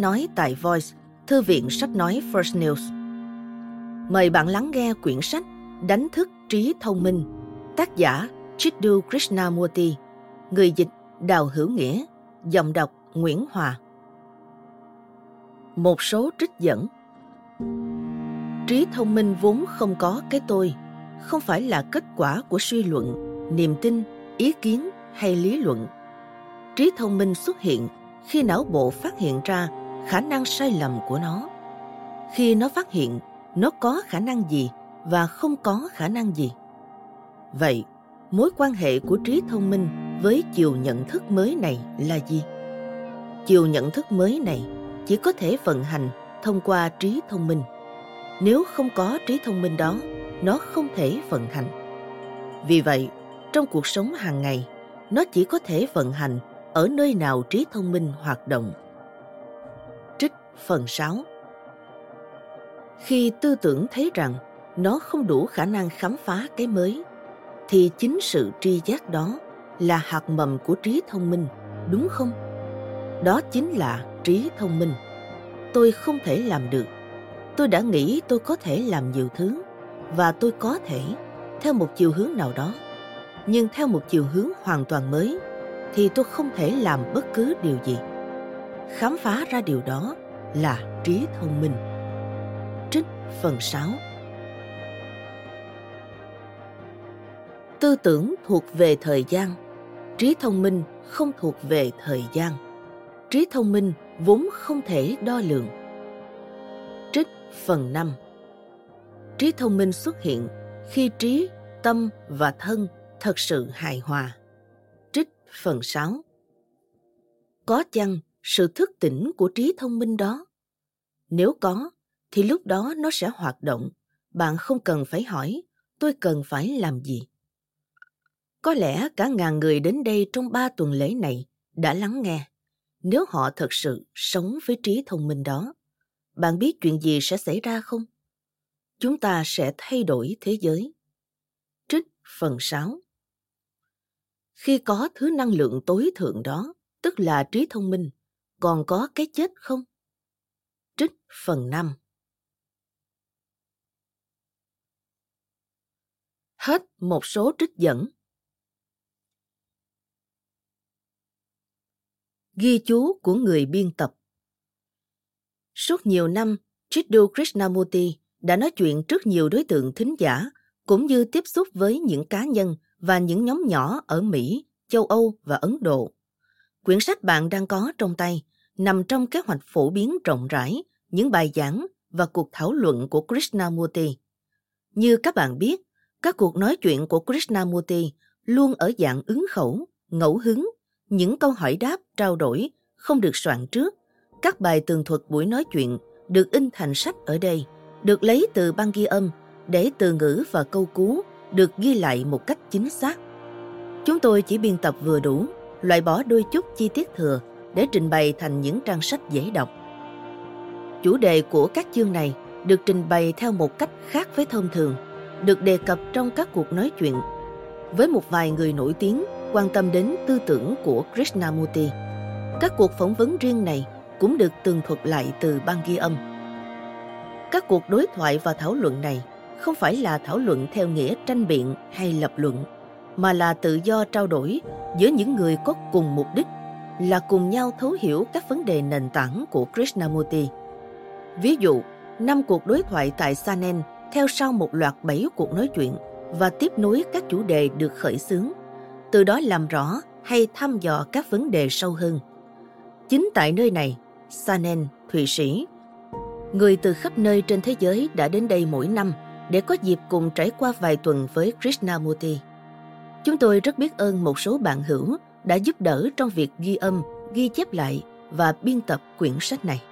nói tại Voice, Thư viện sách nói First News. Mời bạn lắng nghe quyển sách Đánh thức trí thông minh, tác giả Chidu Krishnamurti, người dịch Đào Hữu Nghĩa, giọng đọc Nguyễn Hòa. Một số trích dẫn Trí thông minh vốn không có cái tôi, không phải là kết quả của suy luận, niềm tin, ý kiến hay lý luận. Trí thông minh xuất hiện khi não bộ phát hiện ra khả năng sai lầm của nó. Khi nó phát hiện, nó có khả năng gì và không có khả năng gì? Vậy, mối quan hệ của trí thông minh với chiều nhận thức mới này là gì? Chiều nhận thức mới này chỉ có thể vận hành thông qua trí thông minh. Nếu không có trí thông minh đó, nó không thể vận hành. Vì vậy, trong cuộc sống hàng ngày, nó chỉ có thể vận hành ở nơi nào trí thông minh hoạt động. Phần 6 Khi tư tưởng thấy rằng nó không đủ khả năng khám phá cái mới, thì chính sự tri giác đó là hạt mầm của trí thông minh, đúng không? Đó chính là trí thông minh. Tôi không thể làm được. Tôi đã nghĩ tôi có thể làm nhiều thứ và tôi có thể theo một chiều hướng nào đó nhưng theo một chiều hướng hoàn toàn mới thì tôi không thể làm bất cứ điều gì khám phá ra điều đó là trí thông minh. Trích phần 6 tư tưởng thuộc về thời gian. Trí thông minh không thuộc về thời gian. Trí thông minh vốn không thể đo lường. Trích phần 5 trí thông minh xuất hiện khi trí, tâm và thân thật sự hài hòa. Trích Phần 6 Có chăng sự thức tỉnh của trí thông minh đó? Nếu có, thì lúc đó nó sẽ hoạt động. Bạn không cần phải hỏi, tôi cần phải làm gì? Có lẽ cả ngàn người đến đây trong ba tuần lễ này đã lắng nghe. Nếu họ thật sự sống với trí thông minh đó, bạn biết chuyện gì sẽ xảy ra không? Chúng ta sẽ thay đổi thế giới. Trích phần 6 khi có thứ năng lượng tối thượng đó tức là trí thông minh còn có cái chết không phần 5 Hết một số trích dẫn. Ghi chú của người biên tập Suốt nhiều năm, Jiddu Krishnamurti đã nói chuyện trước nhiều đối tượng thính giả cũng như tiếp xúc với những cá nhân và những nhóm nhỏ ở Mỹ, châu Âu và Ấn Độ. Quyển sách bạn đang có trong tay nằm trong kế hoạch phổ biến rộng rãi những bài giảng và cuộc thảo luận của Krishnamurti. Như các bạn biết, các cuộc nói chuyện của Krishnamurti luôn ở dạng ứng khẩu, ngẫu hứng, những câu hỏi đáp trao đổi không được soạn trước. Các bài tường thuật buổi nói chuyện được in thành sách ở đây, được lấy từ băng ghi âm để từ ngữ và câu cú được ghi lại một cách chính xác. Chúng tôi chỉ biên tập vừa đủ, loại bỏ đôi chút chi tiết thừa để trình bày thành những trang sách dễ đọc. Chủ đề của các chương này được trình bày theo một cách khác với thông thường, được đề cập trong các cuộc nói chuyện với một vài người nổi tiếng quan tâm đến tư tưởng của Krishnamurti. Các cuộc phỏng vấn riêng này cũng được tường thuật lại từ băng ghi âm. Các cuộc đối thoại và thảo luận này không phải là thảo luận theo nghĩa tranh biện hay lập luận mà là tự do trao đổi giữa những người có cùng mục đích là cùng nhau thấu hiểu các vấn đề nền tảng của Krishnamurti. Ví dụ, năm cuộc đối thoại tại Sanen theo sau một loạt bảy cuộc nói chuyện và tiếp nối các chủ đề được khởi xướng, từ đó làm rõ hay thăm dò các vấn đề sâu hơn. Chính tại nơi này, Sanen, Thụy Sĩ, người từ khắp nơi trên thế giới đã đến đây mỗi năm – để có dịp cùng trải qua vài tuần với Krishnamurti. Chúng tôi rất biết ơn một số bạn hữu đã giúp đỡ trong việc ghi âm, ghi chép lại và biên tập quyển sách này.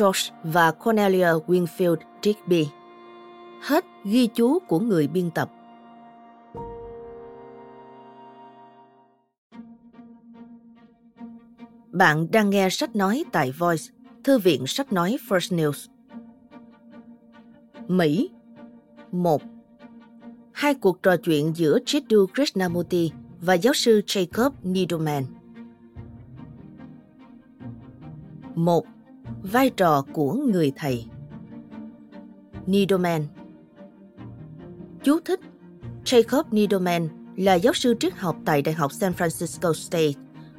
George và Cornelia Winfield Digby Hết ghi chú của người biên tập. Bạn đang nghe sách nói tại Voice, Thư viện sách nói First News. Mỹ 1. Hai cuộc trò chuyện giữa Chidu Krishnamurti và giáo sư Jacob Needleman một Vai trò của người thầy Needleman Chú thích Jacob Needleman là giáo sư triết học tại Đại học San Francisco State,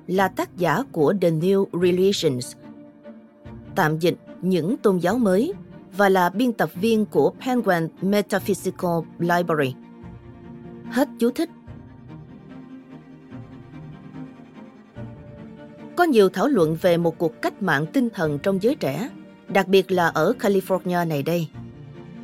là tác giả của The New Religions, tạm dịch những tôn giáo mới và là biên tập viên của Penguin Metaphysical Library. Hết chú thích. Có nhiều thảo luận về một cuộc cách mạng tinh thần trong giới trẻ, đặc biệt là ở California này đây.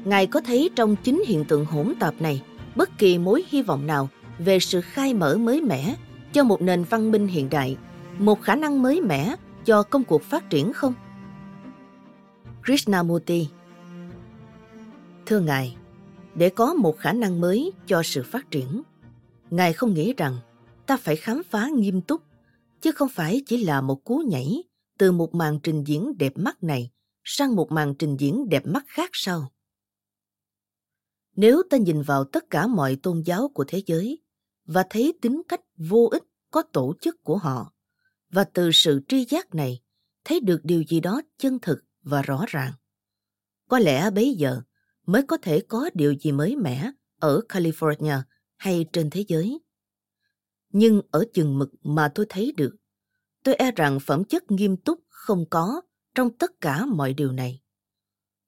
Ngài có thấy trong chính hiện tượng hỗn tạp này bất kỳ mối hy vọng nào về sự khai mở mới mẻ cho một nền văn minh hiện đại, một khả năng mới mẻ cho công cuộc phát triển không? Krishnamurti Thưa Ngài, để có một khả năng mới cho sự phát triển, Ngài không nghĩ rằng ta phải khám phá nghiêm túc, chứ không phải chỉ là một cú nhảy từ một màn trình diễn đẹp mắt này sang một màn trình diễn đẹp mắt khác sau. Nếu ta nhìn vào tất cả mọi tôn giáo của thế giới và thấy tính cách vô ích có tổ chức của họ, và từ sự tri giác này thấy được điều gì đó chân thực và rõ ràng. Có lẽ bấy giờ mới có thể có điều gì mới mẻ ở California hay trên thế giới. Nhưng ở chừng mực mà tôi thấy được, tôi e rằng phẩm chất nghiêm túc không có trong tất cả mọi điều này.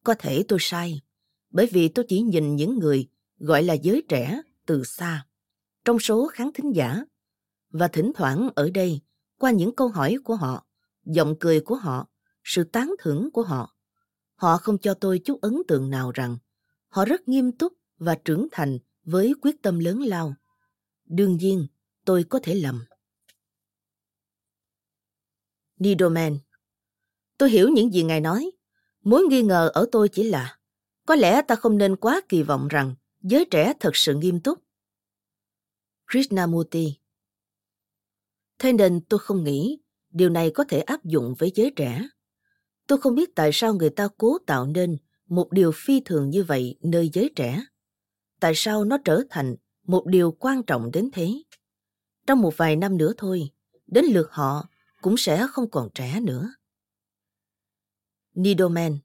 Có thể tôi sai, bởi vì tôi chỉ nhìn những người gọi là giới trẻ từ xa, trong số khán thính giả. Và thỉnh thoảng ở đây, qua những câu hỏi của họ, giọng cười của họ, sự tán thưởng của họ, họ không cho tôi chút ấn tượng nào rằng họ rất nghiêm túc và trưởng thành với quyết tâm lớn lao. Đương nhiên, tôi có thể lầm. Nidoman Tôi hiểu những gì ngài nói. Mối nghi ngờ ở tôi chỉ là, có lẽ ta không nên quá kỳ vọng rằng giới trẻ thật sự nghiêm túc. Krishnamurti Thế nên tôi không nghĩ điều này có thể áp dụng với giới trẻ. Tôi không biết tại sao người ta cố tạo nên một điều phi thường như vậy nơi giới trẻ. Tại sao nó trở thành một điều quan trọng đến thế? Trong một vài năm nữa thôi, đến lượt họ cũng sẽ không còn trẻ nữa. Nidoman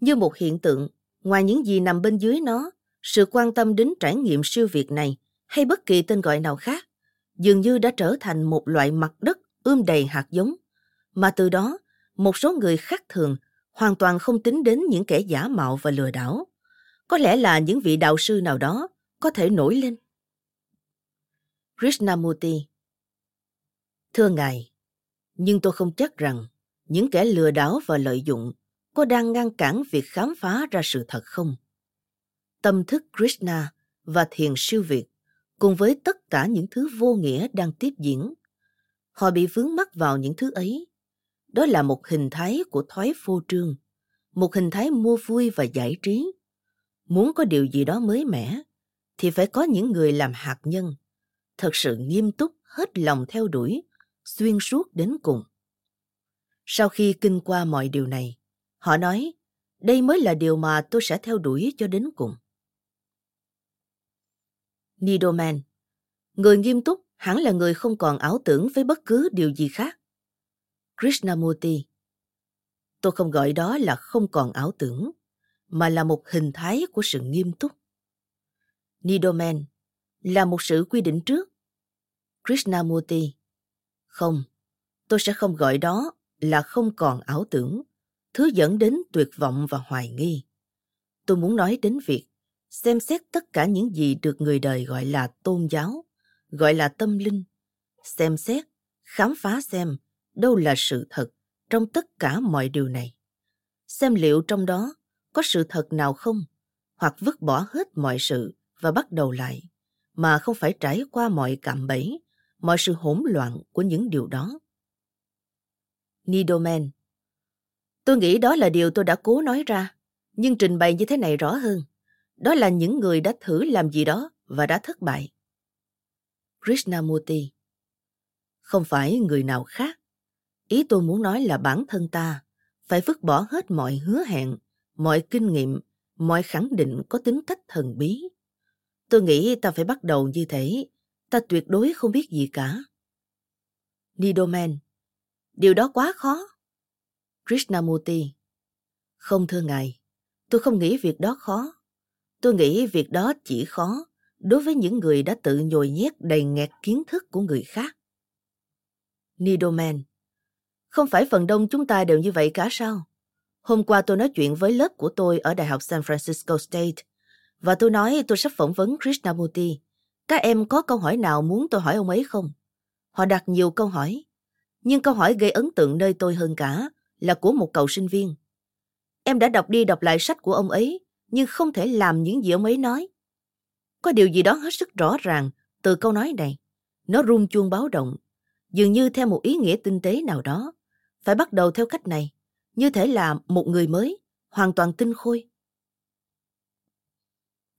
như một hiện tượng, ngoài những gì nằm bên dưới nó, sự quan tâm đến trải nghiệm siêu việt này hay bất kỳ tên gọi nào khác, dường như đã trở thành một loại mặt đất ươm đầy hạt giống, mà từ đó một số người khác thường hoàn toàn không tính đến những kẻ giả mạo và lừa đảo. Có lẽ là những vị đạo sư nào đó có thể nổi lên. Krishnamurti Thưa Ngài, nhưng tôi không chắc rằng những kẻ lừa đảo và lợi dụng có đang ngăn cản việc khám phá ra sự thật không? Tâm thức Krishna và thiền siêu việt cùng với tất cả những thứ vô nghĩa đang tiếp diễn. Họ bị vướng mắc vào những thứ ấy. Đó là một hình thái của thoái phô trương, một hình thái mua vui và giải trí. Muốn có điều gì đó mới mẻ, thì phải có những người làm hạt nhân, thật sự nghiêm túc hết lòng theo đuổi, xuyên suốt đến cùng. Sau khi kinh qua mọi điều này, Họ nói, đây mới là điều mà tôi sẽ theo đuổi cho đến cùng. Nidoman Người nghiêm túc hẳn là người không còn ảo tưởng với bất cứ điều gì khác. Krishnamurti Tôi không gọi đó là không còn ảo tưởng, mà là một hình thái của sự nghiêm túc. Nidoman là một sự quy định trước. Krishnamurti Không, tôi sẽ không gọi đó là không còn ảo tưởng, thứ dẫn đến tuyệt vọng và hoài nghi. Tôi muốn nói đến việc xem xét tất cả những gì được người đời gọi là tôn giáo, gọi là tâm linh, xem xét, khám phá xem đâu là sự thật trong tất cả mọi điều này. Xem liệu trong đó có sự thật nào không, hoặc vứt bỏ hết mọi sự và bắt đầu lại, mà không phải trải qua mọi cạm bẫy, mọi sự hỗn loạn của những điều đó. Nidoman Tôi nghĩ đó là điều tôi đã cố nói ra, nhưng trình bày như thế này rõ hơn. Đó là những người đã thử làm gì đó và đã thất bại. Krishnamurti Không phải người nào khác. Ý tôi muốn nói là bản thân ta phải vứt bỏ hết mọi hứa hẹn, mọi kinh nghiệm, mọi khẳng định có tính cách thần bí. Tôi nghĩ ta phải bắt đầu như thế, ta tuyệt đối không biết gì cả. Nidoman Điều đó quá khó. Krishnamurti Không thưa ngài, tôi không nghĩ việc đó khó. Tôi nghĩ việc đó chỉ khó đối với những người đã tự nhồi nhét đầy nghẹt kiến thức của người khác. Nidoman Không phải phần đông chúng ta đều như vậy cả sao? Hôm qua tôi nói chuyện với lớp của tôi ở Đại học San Francisco State và tôi nói tôi sắp phỏng vấn Krishnamurti. Các em có câu hỏi nào muốn tôi hỏi ông ấy không? Họ đặt nhiều câu hỏi. Nhưng câu hỏi gây ấn tượng nơi tôi hơn cả là của một cậu sinh viên. Em đã đọc đi đọc lại sách của ông ấy, nhưng không thể làm những gì ông ấy nói. Có điều gì đó hết sức rõ ràng từ câu nói này. Nó rung chuông báo động, dường như theo một ý nghĩa tinh tế nào đó. Phải bắt đầu theo cách này, như thể là một người mới, hoàn toàn tinh khôi.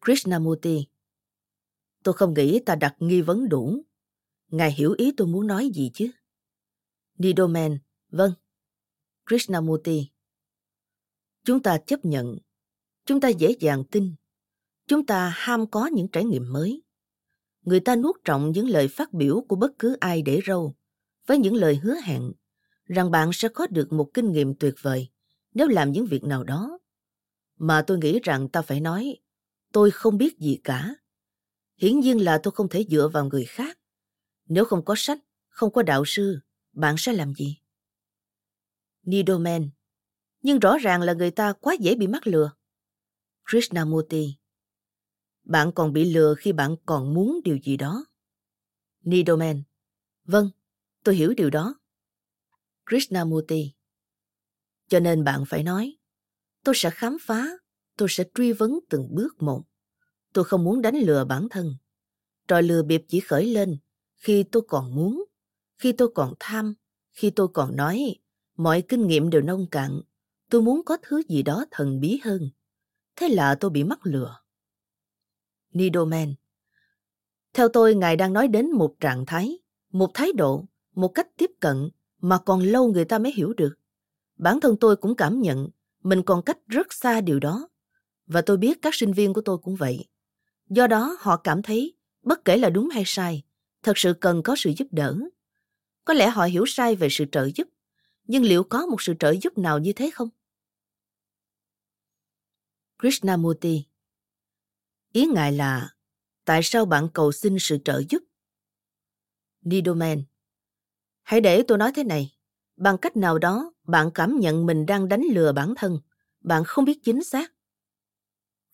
Krishnamurti Tôi không nghĩ ta đặt nghi vấn đủ. Ngài hiểu ý tôi muốn nói gì chứ? Nidoman, vâng. Krishnamurti Chúng ta chấp nhận. Chúng ta dễ dàng tin. Chúng ta ham có những trải nghiệm mới. Người ta nuốt trọng những lời phát biểu của bất cứ ai để râu với những lời hứa hẹn rằng bạn sẽ có được một kinh nghiệm tuyệt vời nếu làm những việc nào đó. Mà tôi nghĩ rằng ta phải nói, tôi không biết gì cả. Hiển nhiên là tôi không thể dựa vào người khác. Nếu không có sách, không có đạo sư, bạn sẽ làm gì? Nidoman Nhưng rõ ràng là người ta quá dễ bị mắc lừa. Krishnamurti Bạn còn bị lừa khi bạn còn muốn điều gì đó. Nidoman Vâng, tôi hiểu điều đó. Krishnamurti Cho nên bạn phải nói, tôi sẽ khám phá, tôi sẽ truy vấn từng bước một. Tôi không muốn đánh lừa bản thân. Trò lừa bịp chỉ khởi lên khi tôi còn muốn, khi tôi còn tham, khi tôi còn nói, mọi kinh nghiệm đều nông cạn. Tôi muốn có thứ gì đó thần bí hơn. Thế là tôi bị mắc lừa. Nidoman Theo tôi, Ngài đang nói đến một trạng thái, một thái độ, một cách tiếp cận mà còn lâu người ta mới hiểu được. Bản thân tôi cũng cảm nhận mình còn cách rất xa điều đó. Và tôi biết các sinh viên của tôi cũng vậy. Do đó họ cảm thấy, bất kể là đúng hay sai, thật sự cần có sự giúp đỡ. Có lẽ họ hiểu sai về sự trợ giúp, nhưng liệu có một sự trợ giúp nào như thế không? Krishnamurti Ý ngài là, tại sao bạn cầu xin sự trợ giúp? Nidoman Hãy để tôi nói thế này. Bằng cách nào đó, bạn cảm nhận mình đang đánh lừa bản thân. Bạn không biết chính xác.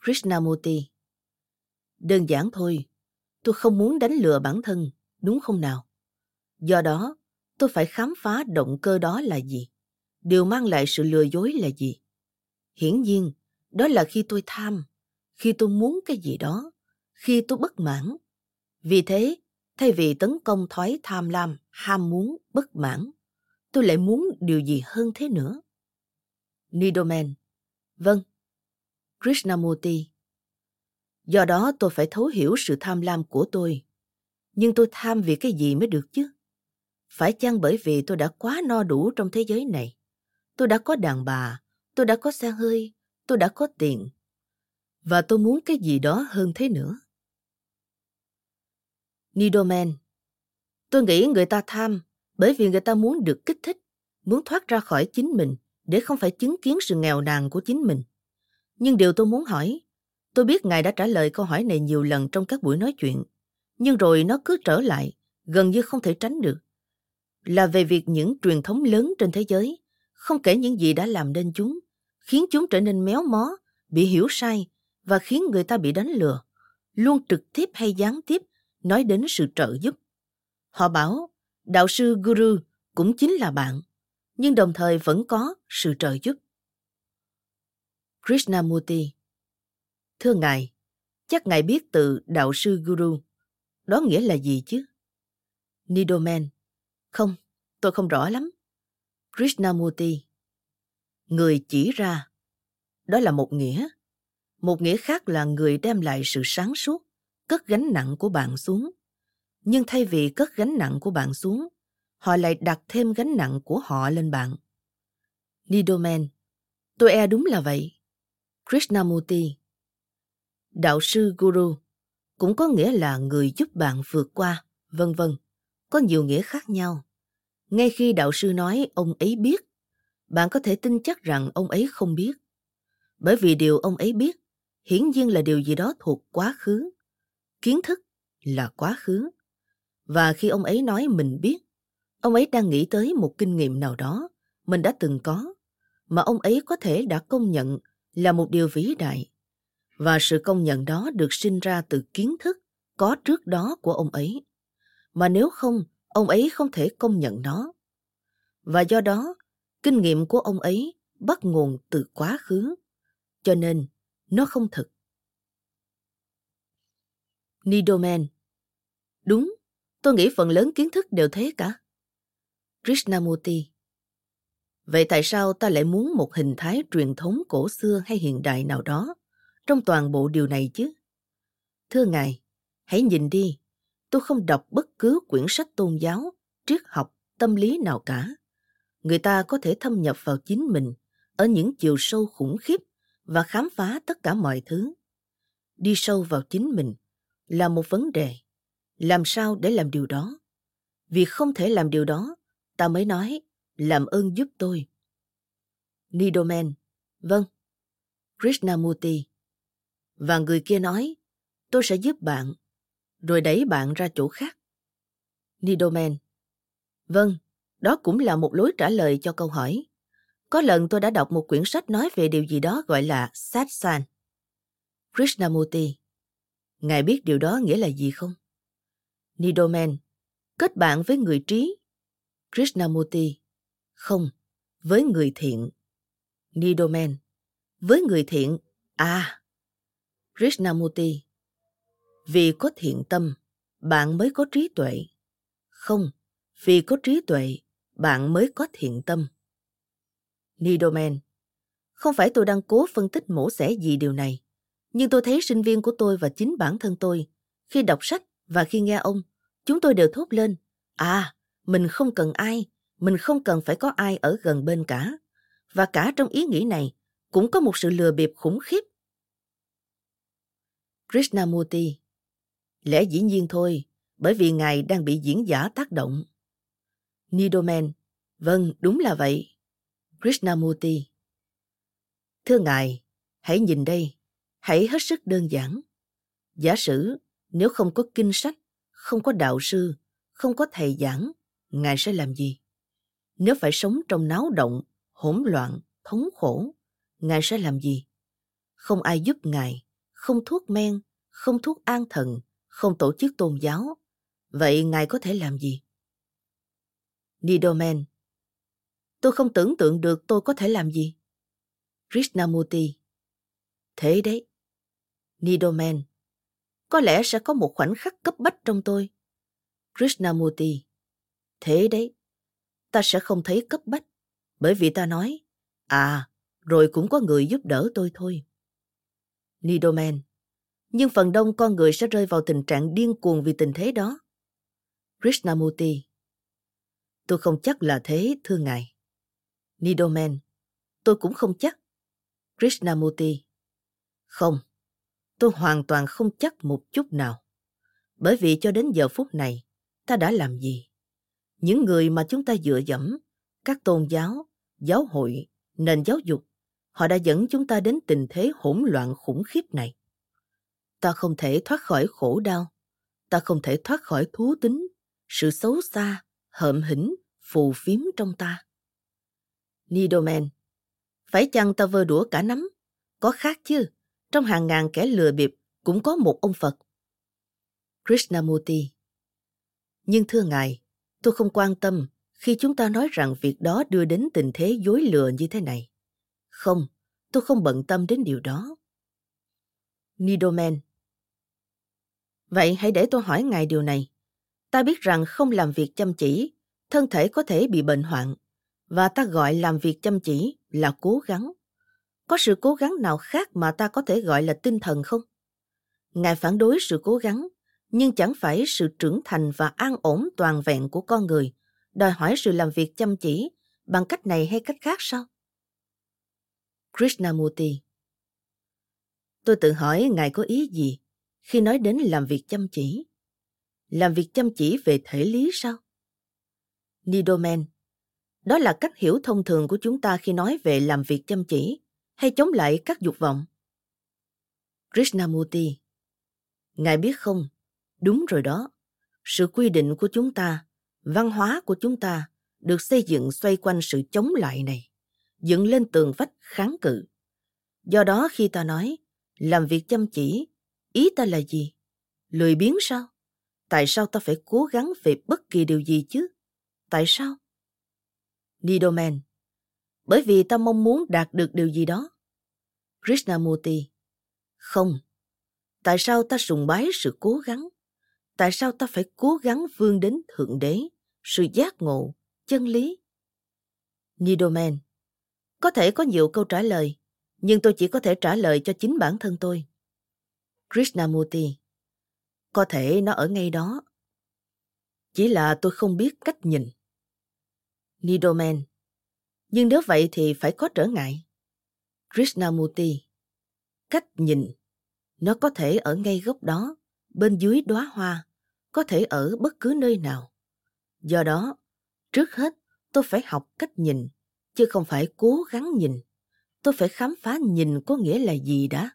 Krishnamurti Đơn giản thôi, tôi không muốn đánh lừa bản thân, đúng không nào? Do đó, tôi phải khám phá động cơ đó là gì? Điều mang lại sự lừa dối là gì? Hiển nhiên, đó là khi tôi tham, khi tôi muốn cái gì đó, khi tôi bất mãn. Vì thế, thay vì tấn công thói tham lam, ham muốn, bất mãn, tôi lại muốn điều gì hơn thế nữa. Nidoman Vâng. Krishnamurti Do đó tôi phải thấu hiểu sự tham lam của tôi. Nhưng tôi tham vì cái gì mới được chứ? Phải chăng bởi vì tôi đã quá no đủ trong thế giới này? Tôi đã có đàn bà, tôi đã có xe hơi, tôi đã có tiền. Và tôi muốn cái gì đó hơn thế nữa. Nidoman Tôi nghĩ người ta tham bởi vì người ta muốn được kích thích, muốn thoát ra khỏi chính mình để không phải chứng kiến sự nghèo nàn của chính mình. Nhưng điều tôi muốn hỏi, tôi biết Ngài đã trả lời câu hỏi này nhiều lần trong các buổi nói chuyện, nhưng rồi nó cứ trở lại, gần như không thể tránh được. Là về việc những truyền thống lớn trên thế giới, không kể những gì đã làm nên chúng, khiến chúng trở nên méo mó, bị hiểu sai và khiến người ta bị đánh lừa, luôn trực tiếp hay gián tiếp nói đến sự trợ giúp. Họ bảo, đạo sư Guru cũng chính là bạn, nhưng đồng thời vẫn có sự trợ giúp. Krishnamurti Thưa Ngài, chắc Ngài biết từ đạo sư Guru. Đó nghĩa là gì chứ? Nidoman Không, tôi không rõ lắm. Krishnamurti Người chỉ ra. Đó là một nghĩa. Một nghĩa khác là người đem lại sự sáng suốt, cất gánh nặng của bạn xuống. Nhưng thay vì cất gánh nặng của bạn xuống, họ lại đặt thêm gánh nặng của họ lên bạn. Nidoman, tôi e đúng là vậy. Krishnamurti, đạo sư Guru, cũng có nghĩa là người giúp bạn vượt qua, vân vân. Có nhiều nghĩa khác nhau. Ngay khi đạo sư nói ông ấy biết, bạn có thể tin chắc rằng ông ấy không biết. Bởi vì điều ông ấy biết hiển nhiên là điều gì đó thuộc quá khứ. Kiến thức là quá khứ. Và khi ông ấy nói mình biết, ông ấy đang nghĩ tới một kinh nghiệm nào đó mình đã từng có, mà ông ấy có thể đã công nhận là một điều vĩ đại. Và sự công nhận đó được sinh ra từ kiến thức có trước đó của ông ấy. Mà nếu không, ông ấy không thể công nhận nó. Và do đó, kinh nghiệm của ông ấy bắt nguồn từ quá khứ. Cho nên, nó không thực. Nidoman Đúng, tôi nghĩ phần lớn kiến thức đều thế cả. Krishnamurti Vậy tại sao ta lại muốn một hình thái truyền thống cổ xưa hay hiện đại nào đó trong toàn bộ điều này chứ? Thưa Ngài, hãy nhìn đi, tôi không đọc bất cứ quyển sách tôn giáo, triết học, tâm lý nào cả. Người ta có thể thâm nhập vào chính mình ở những chiều sâu khủng khiếp và khám phá tất cả mọi thứ. Đi sâu vào chính mình là một vấn đề. Làm sao để làm điều đó? Vì không thể làm điều đó, ta mới nói, làm ơn giúp tôi. Nidoman, vâng. Krishnamurti. Và người kia nói, tôi sẽ giúp bạn, rồi đẩy bạn ra chỗ khác. Nidoman, vâng, đó cũng là một lối trả lời cho câu hỏi. Có lần tôi đã đọc một quyển sách nói về điều gì đó gọi là Satsan. Krishnamurti, Ngài biết điều đó nghĩa là gì không? Nidoman, kết bạn với người trí. Krishnamurti, không, với người thiện. Nidoman, với người thiện, à. Krishnamurti, vì có thiện tâm, bạn mới có trí tuệ. Không, vì có trí tuệ, bạn mới có thiện tâm. Nidoman, không phải tôi đang cố phân tích mổ xẻ gì điều này, nhưng tôi thấy sinh viên của tôi và chính bản thân tôi, khi đọc sách và khi nghe ông, chúng tôi đều thốt lên, à, mình không cần ai, mình không cần phải có ai ở gần bên cả. Và cả trong ý nghĩ này, cũng có một sự lừa bịp khủng khiếp. Krishnamurti Lẽ dĩ nhiên thôi, bởi vì Ngài đang bị diễn giả tác động. Nidoman Vâng, đúng là vậy. Krishnamurti Thưa Ngài, hãy nhìn đây, hãy hết sức đơn giản. Giả sử nếu không có kinh sách, không có đạo sư, không có thầy giảng, Ngài sẽ làm gì? Nếu phải sống trong náo động, hỗn loạn, thống khổ, Ngài sẽ làm gì? Không ai giúp Ngài, không thuốc men, không thuốc an thần, không tổ chức tôn giáo. Vậy Ngài có thể làm gì? Nidoman Tôi không tưởng tượng được tôi có thể làm gì. Krishnamurti Thế đấy. Nidoman Có lẽ sẽ có một khoảnh khắc cấp bách trong tôi. Krishnamurti Thế đấy. Ta sẽ không thấy cấp bách. Bởi vì ta nói, à, rồi cũng có người giúp đỡ tôi thôi. Nidoman Nhưng phần đông con người sẽ rơi vào tình trạng điên cuồng vì tình thế đó. Krishnamurti Tôi không chắc là thế, thưa ngài. Nidoman, tôi cũng không chắc. Krishnamurti, không, tôi hoàn toàn không chắc một chút nào. Bởi vì cho đến giờ phút này, ta đã làm gì? Những người mà chúng ta dựa dẫm, các tôn giáo, giáo hội, nền giáo dục, họ đã dẫn chúng ta đến tình thế hỗn loạn khủng khiếp này. Ta không thể thoát khỏi khổ đau, ta không thể thoát khỏi thú tính, sự xấu xa, hợm hĩnh, phù phiếm trong ta. Nidoman, phải chăng ta vơ đũa cả nắm? Có khác chứ, trong hàng ngàn kẻ lừa bịp cũng có một ông Phật. Krishnamurti, nhưng thưa Ngài, tôi không quan tâm khi chúng ta nói rằng việc đó đưa đến tình thế dối lừa như thế này. Không, tôi không bận tâm đến điều đó. Nidoman Vậy hãy để tôi hỏi Ngài điều này. Ta biết rằng không làm việc chăm chỉ thân thể có thể bị bệnh hoạn và ta gọi làm việc chăm chỉ là cố gắng. Có sự cố gắng nào khác mà ta có thể gọi là tinh thần không? Ngài phản đối sự cố gắng, nhưng chẳng phải sự trưởng thành và an ổn toàn vẹn của con người đòi hỏi sự làm việc chăm chỉ bằng cách này hay cách khác sao? Krishnamurti Tôi tự hỏi Ngài có ý gì khi nói đến làm việc chăm chỉ? Làm việc chăm chỉ về thể lý sao? Nidoman. đó là cách hiểu thông thường của chúng ta khi nói về làm việc chăm chỉ hay chống lại các dục vọng. Krishnamurti Ngài biết không, đúng rồi đó, sự quy định của chúng ta, văn hóa của chúng ta được xây dựng xoay quanh sự chống lại này, dựng lên tường vách kháng cự. Do đó khi ta nói làm việc chăm chỉ, ý ta là gì? Lười biếng sao? Tại sao ta phải cố gắng về bất kỳ điều gì chứ? Tại sao? Nidoman Bởi vì ta mong muốn đạt được điều gì đó. Krishnamurti Không. Tại sao ta sùng bái sự cố gắng? Tại sao ta phải cố gắng vươn đến Thượng Đế, sự giác ngộ, chân lý? Nidoman Có thể có nhiều câu trả lời, nhưng tôi chỉ có thể trả lời cho chính bản thân tôi. Krishnamurti Có thể nó ở ngay đó. Chỉ là tôi không biết cách nhìn. Nidoman Nhưng nếu vậy thì phải có trở ngại. Krishnamurti Cách nhìn Nó có thể ở ngay gốc đó, bên dưới đóa hoa, có thể ở bất cứ nơi nào. Do đó, trước hết tôi phải học cách nhìn, chứ không phải cố gắng nhìn tôi phải khám phá nhìn có nghĩa là gì đã.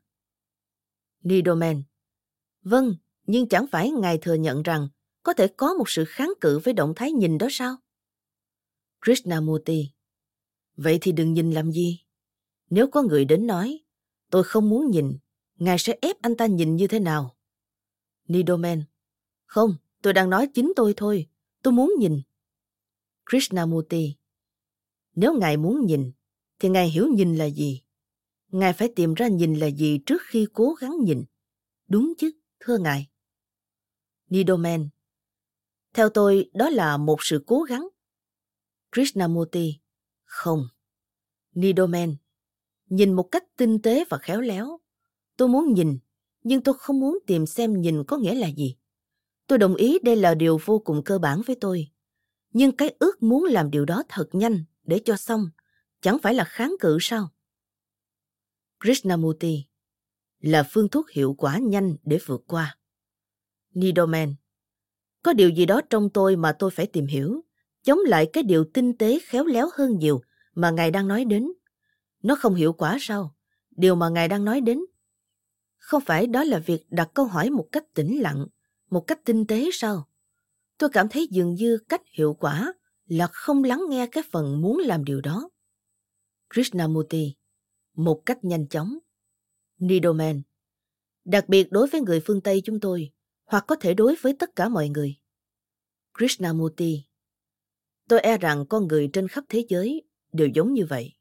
Nidoman Vâng, nhưng chẳng phải ngài thừa nhận rằng có thể có một sự kháng cự với động thái nhìn đó sao? Krishnamurti Vậy thì đừng nhìn làm gì? Nếu có người đến nói, tôi không muốn nhìn, ngài sẽ ép anh ta nhìn như thế nào? Nidoman Không, tôi đang nói chính tôi thôi, tôi muốn nhìn. Krishnamurti Nếu ngài muốn nhìn, thì Ngài hiểu nhìn là gì? Ngài phải tìm ra nhìn là gì trước khi cố gắng nhìn. Đúng chứ, thưa Ngài. Nidoman Theo tôi, đó là một sự cố gắng. Krishnamurti Không. Nidoman Nhìn một cách tinh tế và khéo léo. Tôi muốn nhìn, nhưng tôi không muốn tìm xem nhìn có nghĩa là gì. Tôi đồng ý đây là điều vô cùng cơ bản với tôi. Nhưng cái ước muốn làm điều đó thật nhanh để cho xong chẳng phải là kháng cự sao? Krishnamurti là phương thuốc hiệu quả nhanh để vượt qua. Nidoman có điều gì đó trong tôi mà tôi phải tìm hiểu, chống lại cái điều tinh tế khéo léo hơn nhiều mà Ngài đang nói đến. Nó không hiệu quả sao? Điều mà Ngài đang nói đến. Không phải đó là việc đặt câu hỏi một cách tĩnh lặng, một cách tinh tế sao? Tôi cảm thấy dường như cách hiệu quả là không lắng nghe cái phần muốn làm điều đó. Krishnamurti một cách nhanh chóng. Nidoman đặc biệt đối với người phương Tây chúng tôi, hoặc có thể đối với tất cả mọi người. Krishnamurti tôi e rằng con người trên khắp thế giới đều giống như vậy.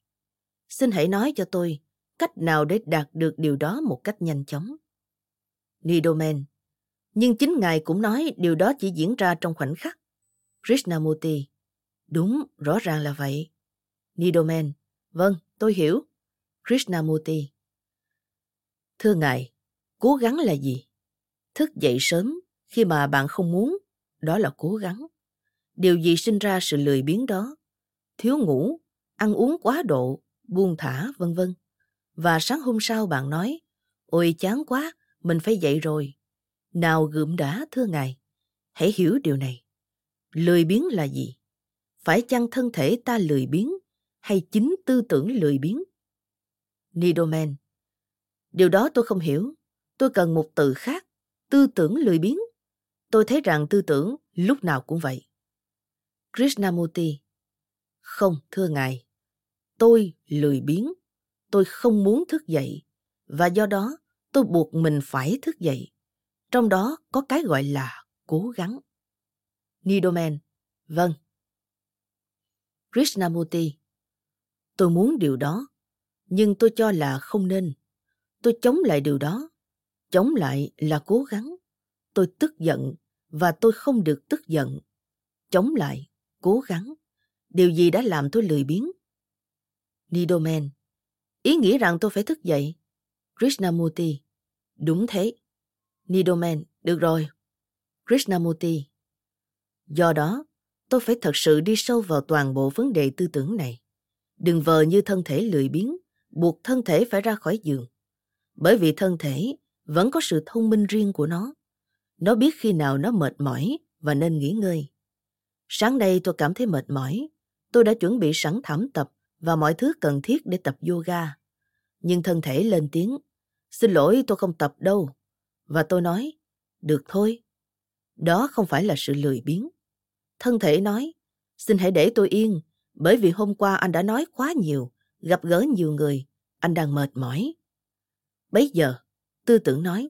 Xin hãy nói cho tôi cách nào để đạt được điều đó một cách nhanh chóng. Nidoman nhưng chính Ngài cũng nói điều đó chỉ diễn ra trong khoảnh khắc. Krishnamurti đúng, rõ ràng là vậy. Nidoman vâng, Tôi hiểu. Krishnamurti. Thưa ngài, cố gắng là gì? Thức dậy sớm khi mà bạn không muốn, đó là cố gắng. Điều gì sinh ra sự lười biếng đó? Thiếu ngủ, ăn uống quá độ, buông thả, vân vân. Và sáng hôm sau bạn nói, ôi chán quá, mình phải dậy rồi. Nào gượm đã, thưa ngài. Hãy hiểu điều này. Lười biếng là gì? Phải chăng thân thể ta lười biếng hay chính tư tưởng lười biếng? Nidoman Điều đó tôi không hiểu. Tôi cần một từ khác. Tư tưởng lười biếng. Tôi thấy rằng tư tưởng lúc nào cũng vậy. Krishnamurti Không, thưa ngài. Tôi lười biếng. Tôi không muốn thức dậy. Và do đó, tôi buộc mình phải thức dậy. Trong đó có cái gọi là cố gắng. Nidoman Vâng. Krishnamurti Tôi muốn điều đó, nhưng tôi cho là không nên. Tôi chống lại điều đó. Chống lại là cố gắng. Tôi tức giận và tôi không được tức giận. Chống lại, cố gắng. Điều gì đã làm tôi lười biếng? Nidoman. Ý nghĩ rằng tôi phải thức dậy. Krishnamurti. Đúng thế. Nidoman. Được rồi. Krishnamurti. Do đó, tôi phải thật sự đi sâu vào toàn bộ vấn đề tư tưởng này. Đừng vờ như thân thể lười biếng, buộc thân thể phải ra khỏi giường. Bởi vì thân thể vẫn có sự thông minh riêng của nó. Nó biết khi nào nó mệt mỏi và nên nghỉ ngơi. Sáng nay tôi cảm thấy mệt mỏi. Tôi đã chuẩn bị sẵn thảm tập và mọi thứ cần thiết để tập yoga. Nhưng thân thể lên tiếng, xin lỗi tôi không tập đâu. Và tôi nói, được thôi. Đó không phải là sự lười biếng. Thân thể nói, xin hãy để tôi yên, bởi vì hôm qua anh đã nói quá nhiều, gặp gỡ nhiều người, anh đang mệt mỏi. Bấy giờ, tư tưởng nói,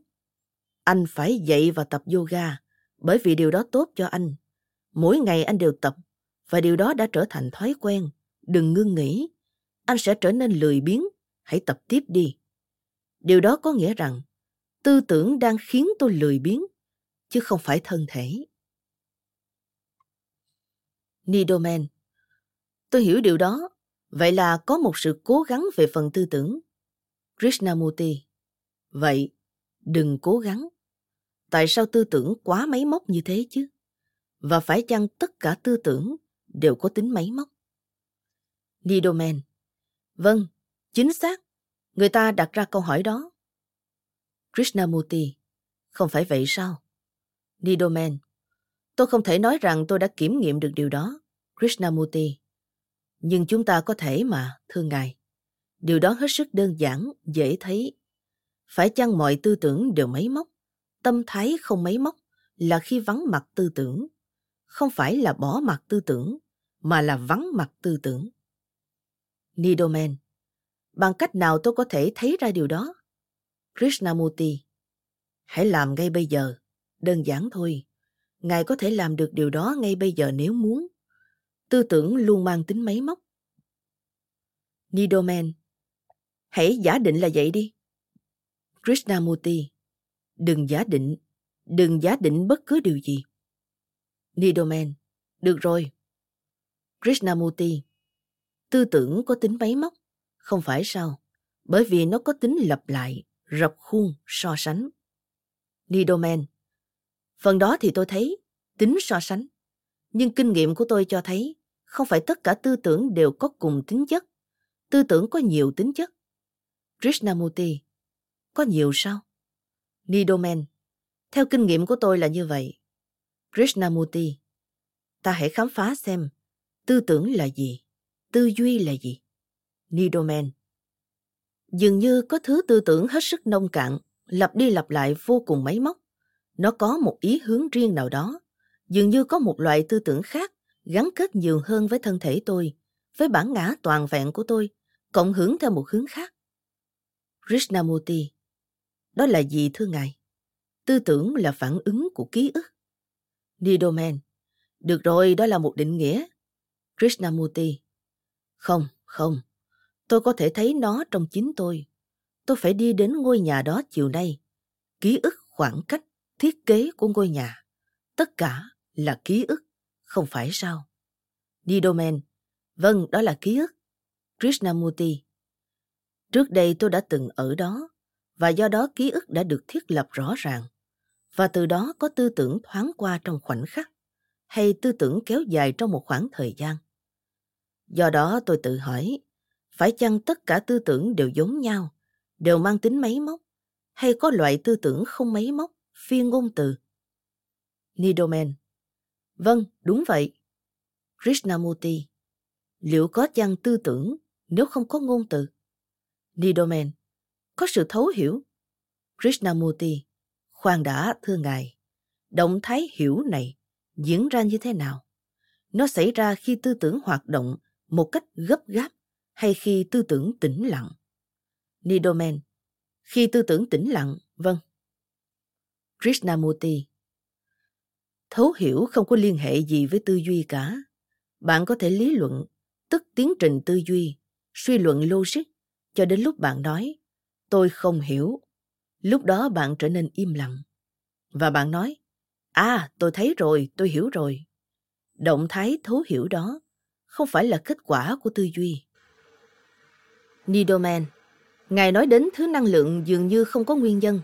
anh phải dậy và tập yoga, bởi vì điều đó tốt cho anh. Mỗi ngày anh đều tập, và điều đó đã trở thành thói quen. Đừng ngưng nghỉ, anh sẽ trở nên lười biếng, hãy tập tiếp đi. Điều đó có nghĩa rằng, tư tưởng đang khiến tôi lười biếng, chứ không phải thân thể. Nidoman Tôi hiểu điều đó. Vậy là có một sự cố gắng về phần tư tưởng. Krishnamurti Vậy, đừng cố gắng. Tại sao tư tưởng quá máy móc như thế chứ? Và phải chăng tất cả tư tưởng đều có tính máy móc? Nidoman Vâng, chính xác. Người ta đặt ra câu hỏi đó. Krishnamurti Không phải vậy sao? Nidoman Tôi không thể nói rằng tôi đã kiểm nghiệm được điều đó. Krishnamurti Nhưng chúng ta có thể mà, thưa ngài. Điều đó hết sức đơn giản, dễ thấy. Phải chăng mọi tư tưởng đều máy móc? Tâm thái không máy móc là khi vắng mặt tư tưởng. Không phải là bỏ mặt tư tưởng, mà là vắng mặt tư tưởng. Nidoman Bằng cách nào tôi có thể thấy ra điều đó? Krishnamurti Hãy làm ngay bây giờ. Đơn giản thôi. Ngài có thể làm được điều đó ngay bây giờ nếu muốn. Tư tưởng luôn mang tính máy móc. Nidoman Hãy giả định là vậy đi. Krishnamurti Đừng giả định, đừng giả định bất cứ điều gì. Nidoman Được rồi. Krishnamurti Tư tưởng có tính máy móc, không phải sao? Bởi vì nó có tính lặp lại, rập khuôn, so sánh. Nidoman Phần đó thì tôi thấy, tính so sánh. Nhưng kinh nghiệm của tôi cho thấy, không phải tất cả tư tưởng đều có cùng tính chất. Tư tưởng có nhiều tính chất. Krishnamurti, có nhiều sao? Nidoman, theo kinh nghiệm của tôi là như vậy. Krishnamurti, ta hãy khám phá xem tư tưởng là gì, tư duy là gì. Nidoman, dường như có thứ tư tưởng hết sức nông cạn, lặp đi lặp lại vô cùng máy móc. Nó có một ý hướng riêng nào đó, dường như có một loại tư tưởng khác gắn kết nhiều hơn với thân thể tôi, với bản ngã toàn vẹn của tôi, cộng hưởng theo một hướng khác. Krishnamurti, đó là gì thưa ngài? Tư tưởng là phản ứng của ký ức. Nidoman, được rồi, đó là một định nghĩa. Krishnamurti, không, không, tôi có thể thấy nó trong chính tôi. Tôi phải đi đến ngôi nhà đó chiều nay. Ký ức khoảng cách, thiết kế của ngôi nhà. Tất cả là ký ức, không phải sao? Didomen vâng, đó là ký ức. Krishnamurti, trước đây tôi đã từng ở đó, và do đó ký ức đã được thiết lập rõ ràng. Và từ đó có tư tưởng thoáng qua trong khoảnh khắc, hay tư tưởng kéo dài trong một khoảng thời gian. Do đó tôi tự hỏi, phải chăng tất cả tư tưởng đều giống nhau, đều mang tính máy móc, hay có loại tư tưởng không máy móc, phi ngôn từ? Nidoman Vâng, đúng vậy. Krishnamurti Liệu có chăng tư tưởng nếu không có ngôn từ? Nidoman Có sự thấu hiểu. Krishnamurti Khoan đã, thưa ngài. Động thái hiểu này diễn ra như thế nào? Nó xảy ra khi tư tưởng hoạt động một cách gấp gáp hay khi tư tưởng tĩnh lặng? Nidoman Khi tư tưởng tĩnh lặng, vâng. Krishnamurti Thấu hiểu không có liên hệ gì với tư duy cả. Bạn có thể lý luận, tức tiến trình tư duy, suy luận logic, cho đến lúc bạn nói, tôi không hiểu. Lúc đó bạn trở nên im lặng. Và bạn nói, à, tôi thấy rồi, tôi hiểu rồi. Động thái thấu hiểu đó không phải là kết quả của tư duy. Nidoman, Ngài nói đến thứ năng lượng dường như không có nguyên nhân.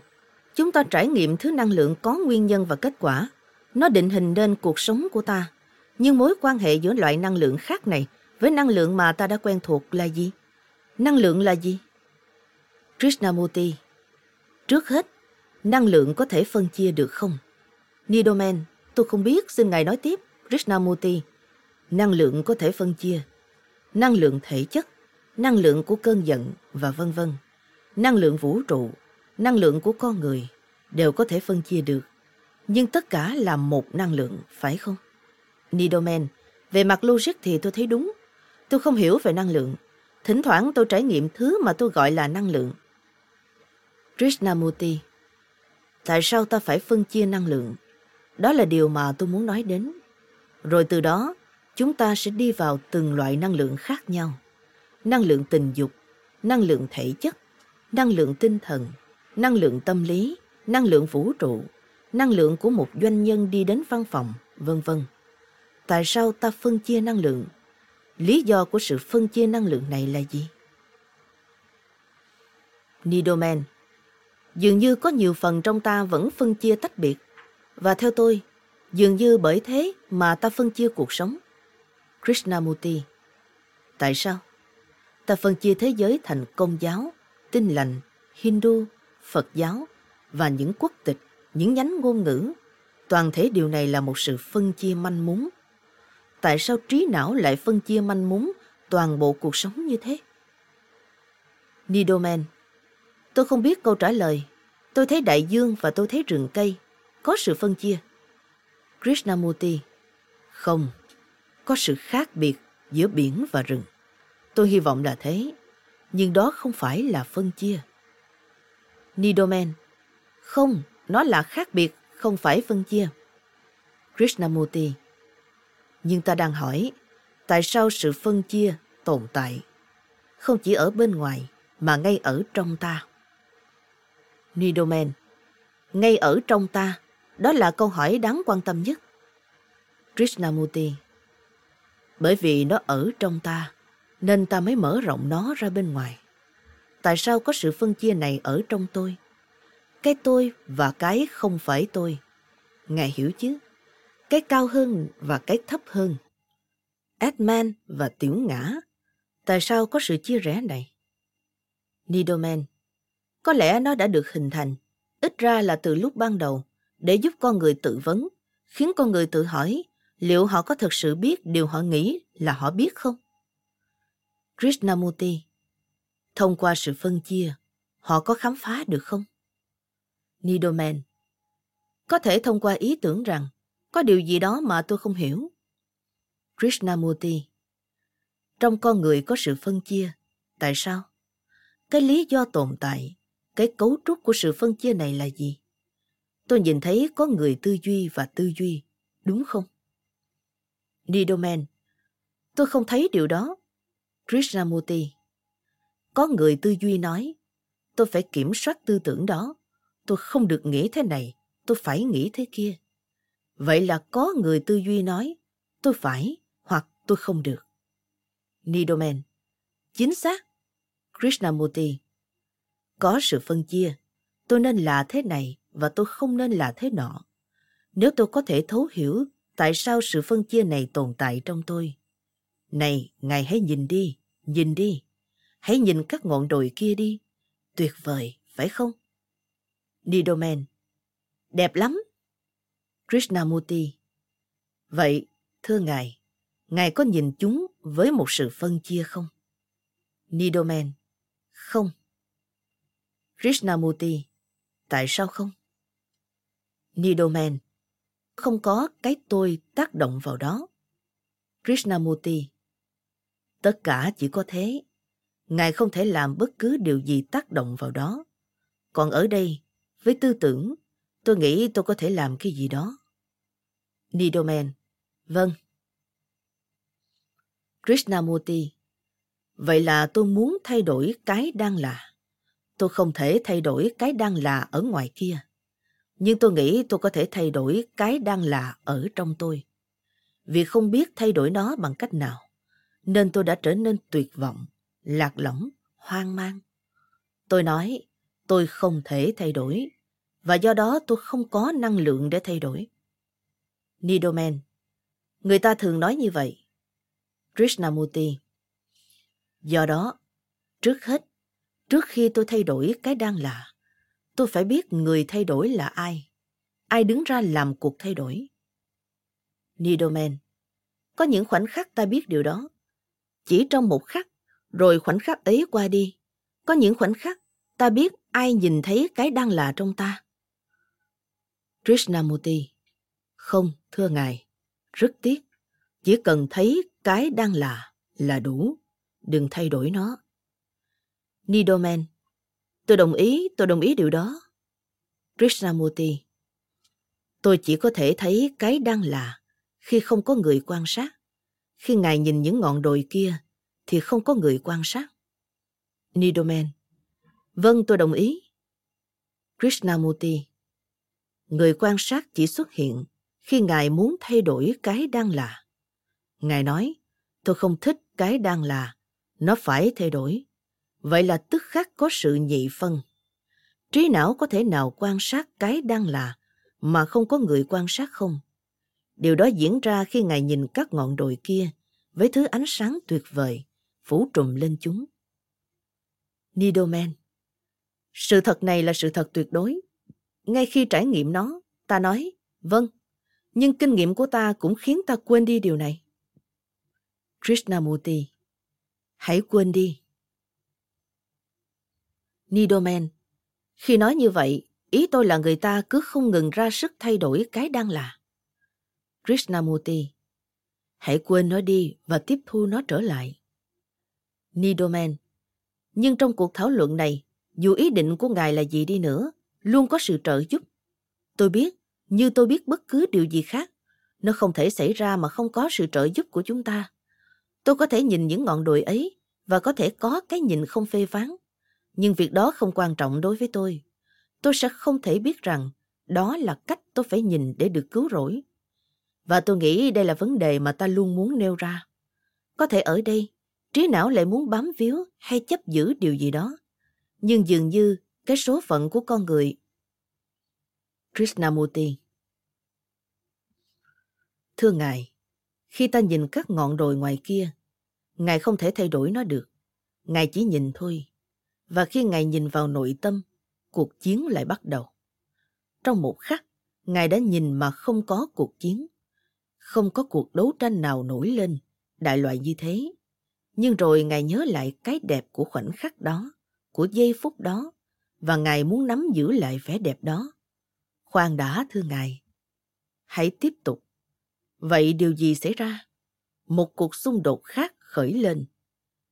Chúng ta trải nghiệm thứ năng lượng có nguyên nhân và kết quả nó định hình nên cuộc sống của ta. Nhưng mối quan hệ giữa loại năng lượng khác này với năng lượng mà ta đã quen thuộc là gì? Năng lượng là gì? Krishnamurti Trước hết, năng lượng có thể phân chia được không? Nidoman, tôi không biết, xin ngài nói tiếp. Krishnamurti Năng lượng có thể phân chia. Năng lượng thể chất, năng lượng của cơn giận và vân vân. Năng lượng vũ trụ, năng lượng của con người đều có thể phân chia được. Nhưng tất cả là một năng lượng, phải không? Nidoman, về mặt logic thì tôi thấy đúng. Tôi không hiểu về năng lượng. Thỉnh thoảng tôi trải nghiệm thứ mà tôi gọi là năng lượng. Krishnamurti Tại sao ta phải phân chia năng lượng? Đó là điều mà tôi muốn nói đến. Rồi từ đó, chúng ta sẽ đi vào từng loại năng lượng khác nhau. Năng lượng tình dục, năng lượng thể chất, năng lượng tinh thần, năng lượng tâm lý, năng lượng vũ trụ, năng lượng của một doanh nhân đi đến văn phòng, vân vân. Tại sao ta phân chia năng lượng? Lý do của sự phân chia năng lượng này là gì? Nidoman Dường như có nhiều phần trong ta vẫn phân chia tách biệt. Và theo tôi, dường như bởi thế mà ta phân chia cuộc sống. Krishnamurti Tại sao? Ta phân chia thế giới thành công giáo, Tin lành, Hindu, Phật giáo và những quốc tịch, những nhánh ngôn ngữ. Toàn thể điều này là một sự phân chia manh mún. Tại sao trí não lại phân chia manh mún toàn bộ cuộc sống như thế? Nidoman Tôi không biết câu trả lời. Tôi thấy đại dương và tôi thấy rừng cây. Có sự phân chia. Krishnamurti Không, có sự khác biệt giữa biển và rừng. Tôi hy vọng là thế, nhưng đó không phải là phân chia. Nidoman Không, nó là khác biệt, không phải phân chia. Krishnamurti Nhưng ta đang hỏi, tại sao sự phân chia tồn tại? Không chỉ ở bên ngoài, mà ngay ở trong ta. Nidoman Ngay ở trong ta, đó là câu hỏi đáng quan tâm nhất. Krishnamurti bởi vì nó ở trong ta, nên ta mới mở rộng nó ra bên ngoài. Tại sao có sự phân chia này ở trong tôi? Cái tôi và cái không phải tôi. Ngài hiểu chứ? Cái cao hơn và cái thấp hơn. Atman và tiểu ngã. Tại sao có sự chia rẽ này? Nidoman có lẽ nó đã được hình thành, ít ra là từ lúc ban đầu, để giúp con người tự vấn, khiến con người tự hỏi liệu họ có thực sự biết điều họ nghĩ là họ biết không? Krishnamurti Thông qua sự phân chia, họ có khám phá được không? Nidoman Có thể thông qua ý tưởng rằng có điều gì đó mà tôi không hiểu. Krishnamurti Trong con người có sự phân chia. Tại sao? Cái lý do tồn tại cái cấu trúc của sự phân chia này là gì? Tôi nhìn thấy có người tư duy và tư duy, đúng không? Nidoman, tôi không thấy điều đó. Krishnamurti, có người tư duy nói, tôi phải kiểm soát tư tưởng đó. Tôi không được nghĩ thế này, tôi phải nghĩ thế kia. Vậy là có người tư duy nói, tôi phải hoặc tôi không được. Nidoman, chính xác. Krishnamurti, có sự phân chia. Tôi nên là thế này và tôi không nên là thế nọ. Nếu tôi có thể thấu hiểu tại sao sự phân chia này tồn tại trong tôi. Này, ngài hãy nhìn đi, nhìn đi. Hãy nhìn các ngọn đồi kia đi. Tuyệt vời, phải không? Nidoman. Đẹp lắm. Krishnamurti. Vậy, thưa ngài, ngài có nhìn chúng với một sự phân chia không? Nidoman. Không. Krishnamurti, tại sao không? Nidoman, không có cái tôi tác động vào đó. Krishnamurti, tất cả chỉ có thế. Ngài không thể làm bất cứ điều gì tác động vào đó. Còn ở đây, với tư tưởng, tôi nghĩ tôi có thể làm cái gì đó. Nidoman, vâng. Krishnamurti, vậy là tôi muốn thay đổi cái đang là. Tôi không thể thay đổi cái đang là ở ngoài kia. Nhưng tôi nghĩ tôi có thể thay đổi cái đang là ở trong tôi. Vì không biết thay đổi nó bằng cách nào, nên tôi đã trở nên tuyệt vọng, lạc lõng, hoang mang. Tôi nói, tôi không thể thay đổi, và do đó tôi không có năng lượng để thay đổi. Nidoman Người ta thường nói như vậy. Krishnamurti Do đó, trước hết Trước khi tôi thay đổi cái đang là, tôi phải biết người thay đổi là ai. Ai đứng ra làm cuộc thay đổi. Nidoman Có những khoảnh khắc ta biết điều đó. Chỉ trong một khắc, rồi khoảnh khắc ấy qua đi. Có những khoảnh khắc ta biết ai nhìn thấy cái đang là trong ta. Krishnamurti Không, thưa ngài, rất tiếc. Chỉ cần thấy cái đang là là đủ. Đừng thay đổi nó. Nidoman Tôi đồng ý, tôi đồng ý điều đó. Krishnamurti Tôi chỉ có thể thấy cái đang là khi không có người quan sát. Khi ngài nhìn những ngọn đồi kia thì không có người quan sát. Nidoman Vâng, tôi đồng ý. Krishnamurti Người quan sát chỉ xuất hiện khi Ngài muốn thay đổi cái đang là. Ngài nói, tôi không thích cái đang là, nó phải thay đổi. Vậy là tức khắc có sự nhị phân. Trí não có thể nào quan sát cái đang là mà không có người quan sát không? Điều đó diễn ra khi Ngài nhìn các ngọn đồi kia với thứ ánh sáng tuyệt vời phủ trùm lên chúng. Nidoman Sự thật này là sự thật tuyệt đối. Ngay khi trải nghiệm nó, ta nói, vâng, nhưng kinh nghiệm của ta cũng khiến ta quên đi điều này. Krishnamurti Hãy quên đi. Nidoman Khi nói như vậy, ý tôi là người ta cứ không ngừng ra sức thay đổi cái đang là. Krishnamurti Hãy quên nó đi và tiếp thu nó trở lại. Nidoman Nhưng trong cuộc thảo luận này, dù ý định của ngài là gì đi nữa, luôn có sự trợ giúp. Tôi biết, như tôi biết bất cứ điều gì khác, nó không thể xảy ra mà không có sự trợ giúp của chúng ta. Tôi có thể nhìn những ngọn đồi ấy và có thể có cái nhìn không phê phán. Nhưng việc đó không quan trọng đối với tôi. Tôi sẽ không thể biết rằng đó là cách tôi phải nhìn để được cứu rỗi. Và tôi nghĩ đây là vấn đề mà ta luôn muốn nêu ra. Có thể ở đây, trí não lại muốn bám víu hay chấp giữ điều gì đó. Nhưng dường như cái số phận của con người. Krishnamurti Thưa Ngài, khi ta nhìn các ngọn đồi ngoài kia, Ngài không thể thay đổi nó được. Ngài chỉ nhìn thôi. Và khi Ngài nhìn vào nội tâm, cuộc chiến lại bắt đầu. Trong một khắc, Ngài đã nhìn mà không có cuộc chiến. Không có cuộc đấu tranh nào nổi lên, đại loại như thế. Nhưng rồi Ngài nhớ lại cái đẹp của khoảnh khắc đó, của giây phút đó, và Ngài muốn nắm giữ lại vẻ đẹp đó. Khoan đã thưa Ngài. Hãy tiếp tục. Vậy điều gì xảy ra? Một cuộc xung đột khác khởi lên.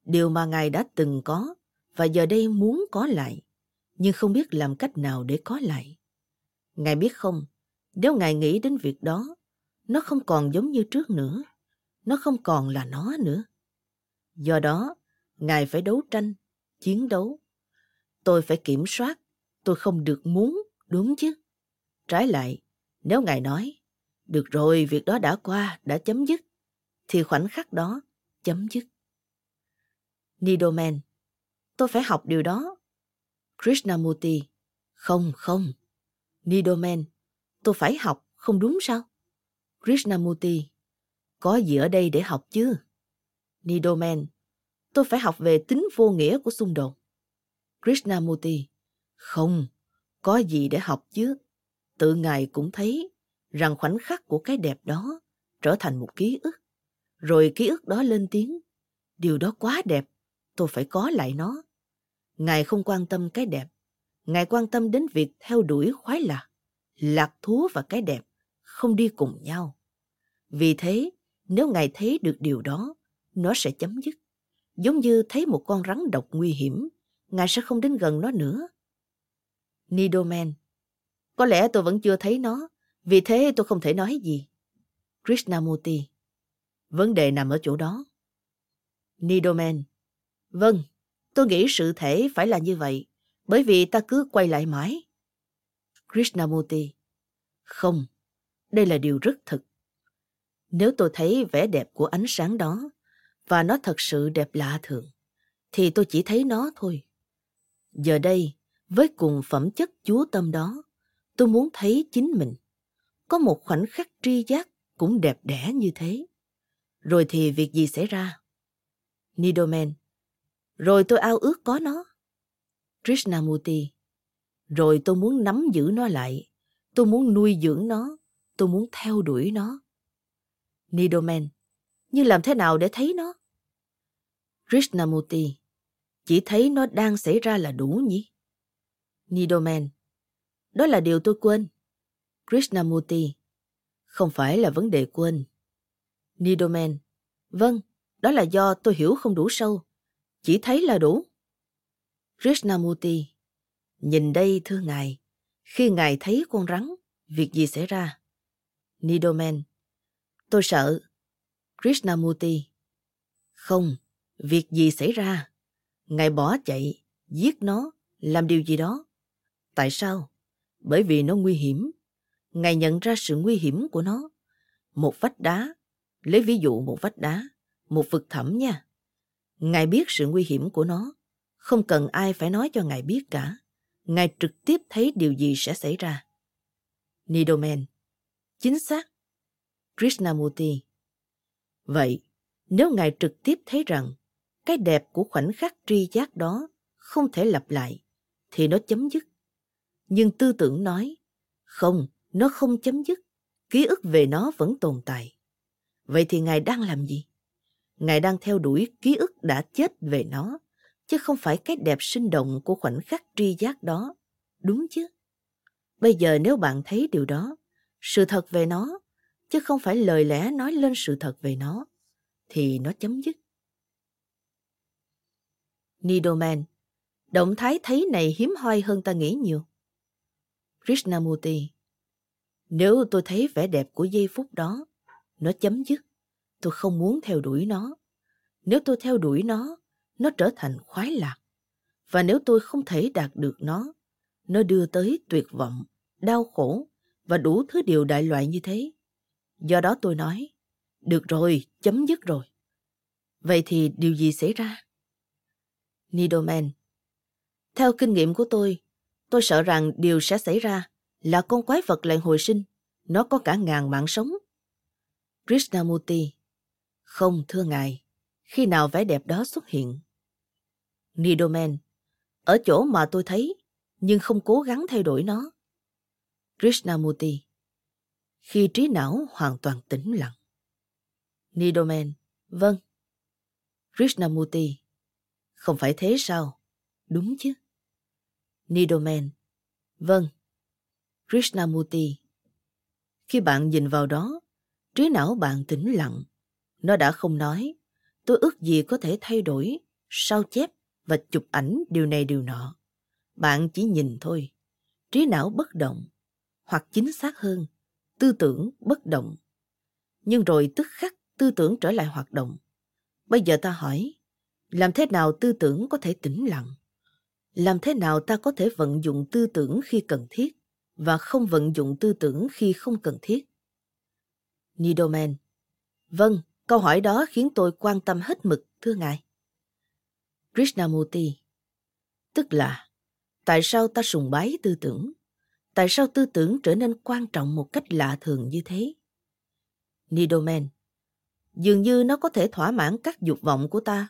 Điều mà Ngài đã từng có và giờ đây muốn có lại, nhưng không biết làm cách nào để có lại. Ngài biết không, nếu Ngài nghĩ đến việc đó, nó không còn giống như trước nữa. Nó không còn là nó nữa. Do đó, Ngài phải đấu tranh, chiến đấu. Tôi phải kiểm soát, tôi không được muốn, đúng chứ? Trái lại, nếu Ngài nói, được rồi, việc đó đã qua, đã chấm dứt, thì khoảnh khắc đó chấm dứt. Nidoman, tôi phải học điều đó. Krishnamurti, không, không. Nidoman, tôi phải học, không đúng sao? Krishnamurti, có gì ở đây để học chứ? Nidoman, tôi phải học về tính vô nghĩa của xung đột. Krishnamurti, không, có gì để học chứ? Tự Ngài cũng thấy rằng khoảnh khắc của cái đẹp đó trở thành một ký ức. Rồi ký ức đó lên tiếng. Điều đó quá đẹp, tôi phải có lại nó. Ngài không quan tâm cái đẹp. Ngài quan tâm đến việc theo đuổi khoái lạc. Lạc thú và cái đẹp không đi cùng nhau. Vì thế, nếu Ngài thấy được điều đó, nó sẽ chấm dứt. Giống như thấy một con rắn độc nguy hiểm, Ngài sẽ không đến gần nó nữa. Nidoman Có lẽ tôi vẫn chưa thấy nó, vì thế tôi không thể nói gì. Krishnamurti Vấn đề nằm ở chỗ đó. Nidoman Vâng, tôi nghĩ sự thể phải là như vậy, bởi vì ta cứ quay lại mãi. Krishnamurti Không, đây là điều rất thực. Nếu tôi thấy vẻ đẹp của ánh sáng đó, và nó thật sự đẹp lạ thường, thì tôi chỉ thấy nó thôi. Giờ đây, với cùng phẩm chất chúa tâm đó, tôi muốn thấy chính mình. Có một khoảnh khắc tri giác cũng đẹp đẽ như thế. Rồi thì việc gì xảy ra? Nidoman rồi tôi ao ước có nó. Krishnamurti Rồi tôi muốn nắm giữ nó lại. Tôi muốn nuôi dưỡng nó. Tôi muốn theo đuổi nó. Nidoman Nhưng làm thế nào để thấy nó? Krishnamurti, chỉ thấy nó đang xảy ra là đủ nhỉ? Nidoman, đó là điều tôi quên. Krishnamurti, không phải là vấn đề quên. Nidoman, vâng, đó là do tôi hiểu không đủ sâu. Chỉ thấy là đủ. Krishnamurti, nhìn đây thưa ngài, khi ngài thấy con rắn, việc gì xảy ra? Nidoman, tôi sợ. Krishnamurti, không, việc gì xảy ra? Ngài bỏ chạy, giết nó, làm điều gì đó. Tại sao? Bởi vì nó nguy hiểm. Ngài nhận ra sự nguy hiểm của nó. Một vách đá, lấy ví dụ một vách đá, một vực thẳm nha. Ngài biết sự nguy hiểm của nó. Không cần ai phải nói cho Ngài biết cả. Ngài trực tiếp thấy điều gì sẽ xảy ra. Nidoman. Chính xác. Krishnamurti. Vậy, nếu Ngài trực tiếp thấy rằng cái đẹp của khoảnh khắc tri giác đó không thể lặp lại, thì nó chấm dứt. Nhưng tư tưởng nói, không, nó không chấm dứt, ký ức về nó vẫn tồn tại. Vậy thì Ngài đang làm gì? Ngài đang theo đuổi ký ức đã chết về nó, chứ không phải cái đẹp sinh động của khoảnh khắc tri giác đó. Đúng chứ? Bây giờ nếu bạn thấy điều đó, sự thật về nó, chứ không phải lời lẽ nói lên sự thật về nó, thì nó chấm dứt. Nidoman, động thái thấy này hiếm hoi hơn ta nghĩ nhiều. Krishnamurti, nếu tôi thấy vẻ đẹp của giây phút đó, nó chấm dứt, tôi không muốn theo đuổi nó. Nếu tôi theo đuổi nó, nó trở thành khoái lạc. Và nếu tôi không thể đạt được nó, nó đưa tới tuyệt vọng, đau khổ và đủ thứ điều đại loại như thế. Do đó tôi nói, được rồi, chấm dứt rồi. Vậy thì điều gì xảy ra? Nidoman Theo kinh nghiệm của tôi, tôi sợ rằng điều sẽ xảy ra là con quái vật lại hồi sinh. Nó có cả ngàn mạng sống. Krishnamurti không, thưa ngài. Khi nào vẻ đẹp đó xuất hiện? Nidoman Ở chỗ mà tôi thấy, nhưng không cố gắng thay đổi nó. Krishnamurti Khi trí não hoàn toàn tĩnh lặng. Nidoman Vâng. Krishnamurti Không phải thế sao? Đúng chứ? Nidoman Vâng. Krishnamurti Khi bạn nhìn vào đó, trí não bạn tĩnh lặng. Nó đã không nói. Tôi ước gì có thể thay đổi, sao chép và chụp ảnh điều này điều nọ. Bạn chỉ nhìn thôi. Trí não bất động. Hoặc chính xác hơn, tư tưởng bất động. Nhưng rồi tức khắc tư tưởng trở lại hoạt động. Bây giờ ta hỏi, làm thế nào tư tưởng có thể tĩnh lặng? Làm thế nào ta có thể vận dụng tư tưởng khi cần thiết và không vận dụng tư tưởng khi không cần thiết? Nidoman Vâng, câu hỏi đó khiến tôi quan tâm hết mực, thưa ngài. Krishnamurti Tức là, tại sao ta sùng bái tư tưởng? Tại sao tư tưởng trở nên quan trọng một cách lạ thường như thế? Nidoman Dường như nó có thể thỏa mãn các dục vọng của ta.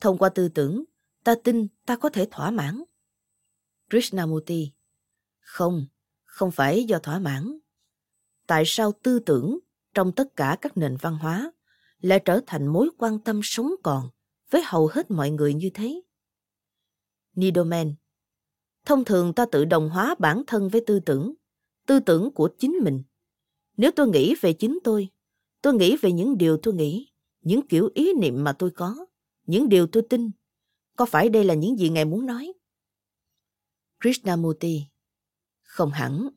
Thông qua tư tưởng, ta tin ta có thể thỏa mãn. Krishnamurti Không, không phải do thỏa mãn. Tại sao tư tưởng trong tất cả các nền văn hóa lại trở thành mối quan tâm sống còn với hầu hết mọi người như thế? Nidoman Thông thường ta tự đồng hóa bản thân với tư tưởng, tư tưởng của chính mình. Nếu tôi nghĩ về chính tôi, tôi nghĩ về những điều tôi nghĩ, những kiểu ý niệm mà tôi có, những điều tôi tin. Có phải đây là những gì Ngài muốn nói? Krishnamurti Không hẳn,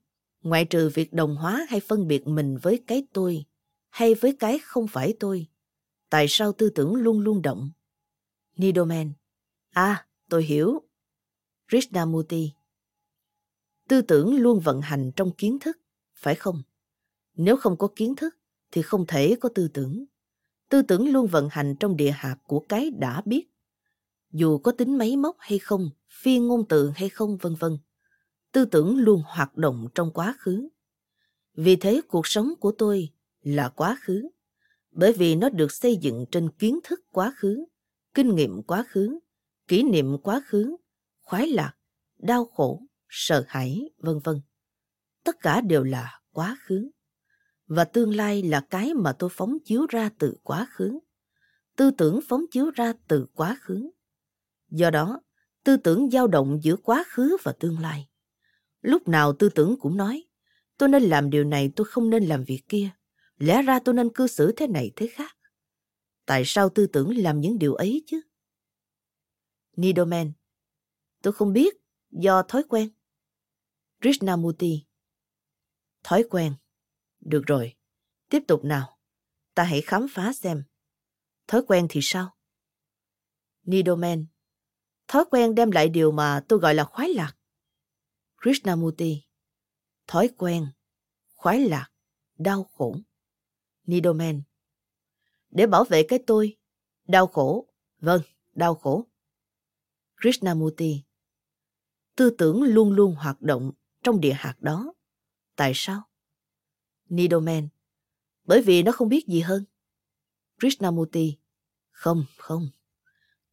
ngoại trừ việc đồng hóa hay phân biệt mình với cái tôi hay với cái không phải tôi. Tại sao tư tưởng luôn luôn động? Nidoman À, tôi hiểu. Krishnamurti Tư tưởng luôn vận hành trong kiến thức, phải không? Nếu không có kiến thức, thì không thể có tư tưởng. Tư tưởng luôn vận hành trong địa hạt của cái đã biết. Dù có tính máy móc hay không, phi ngôn từ hay không, vân vân. Tư tưởng luôn hoạt động trong quá khứ. Vì thế cuộc sống của tôi là quá khứ. Bởi vì nó được xây dựng trên kiến thức quá khứ, kinh nghiệm quá khứ, kỷ niệm quá khứ, khoái lạc, đau khổ, sợ hãi, vân vân. Tất cả đều là quá khứ. và tương lai là cái mà tôi phóng chiếu ra từ quá khứ. Tư tưởng phóng chiếu ra từ quá khứ. Do đó, tư tưởng dao động giữa quá khứ và tương lai. Lúc nào tư tưởng cũng nói, tôi nên làm điều này, tôi không nên làm việc kia. Lẽ ra tôi nên cư xử thế này thế khác. Tại sao tư tưởng làm những điều ấy chứ? Nidoman, tôi không biết, do thói quen. Krishnamurti, thói quen. Được rồi, tiếp tục nào. Ta hãy khám phá xem. Thói quen thì sao? Nidoman, thói quen đem lại điều mà tôi gọi là khoái lạc. Krishnamurti, thói quen, khoái lạc, đau khổ. Nidoman, để bảo vệ cái tôi, đau khổ, vâng, đau khổ. Krishnamurti, tư tưởng luôn luôn hoạt động trong địa hạt đó. Tại sao? Nidoman, bởi vì nó không biết gì hơn. Krishnamurti, không, không.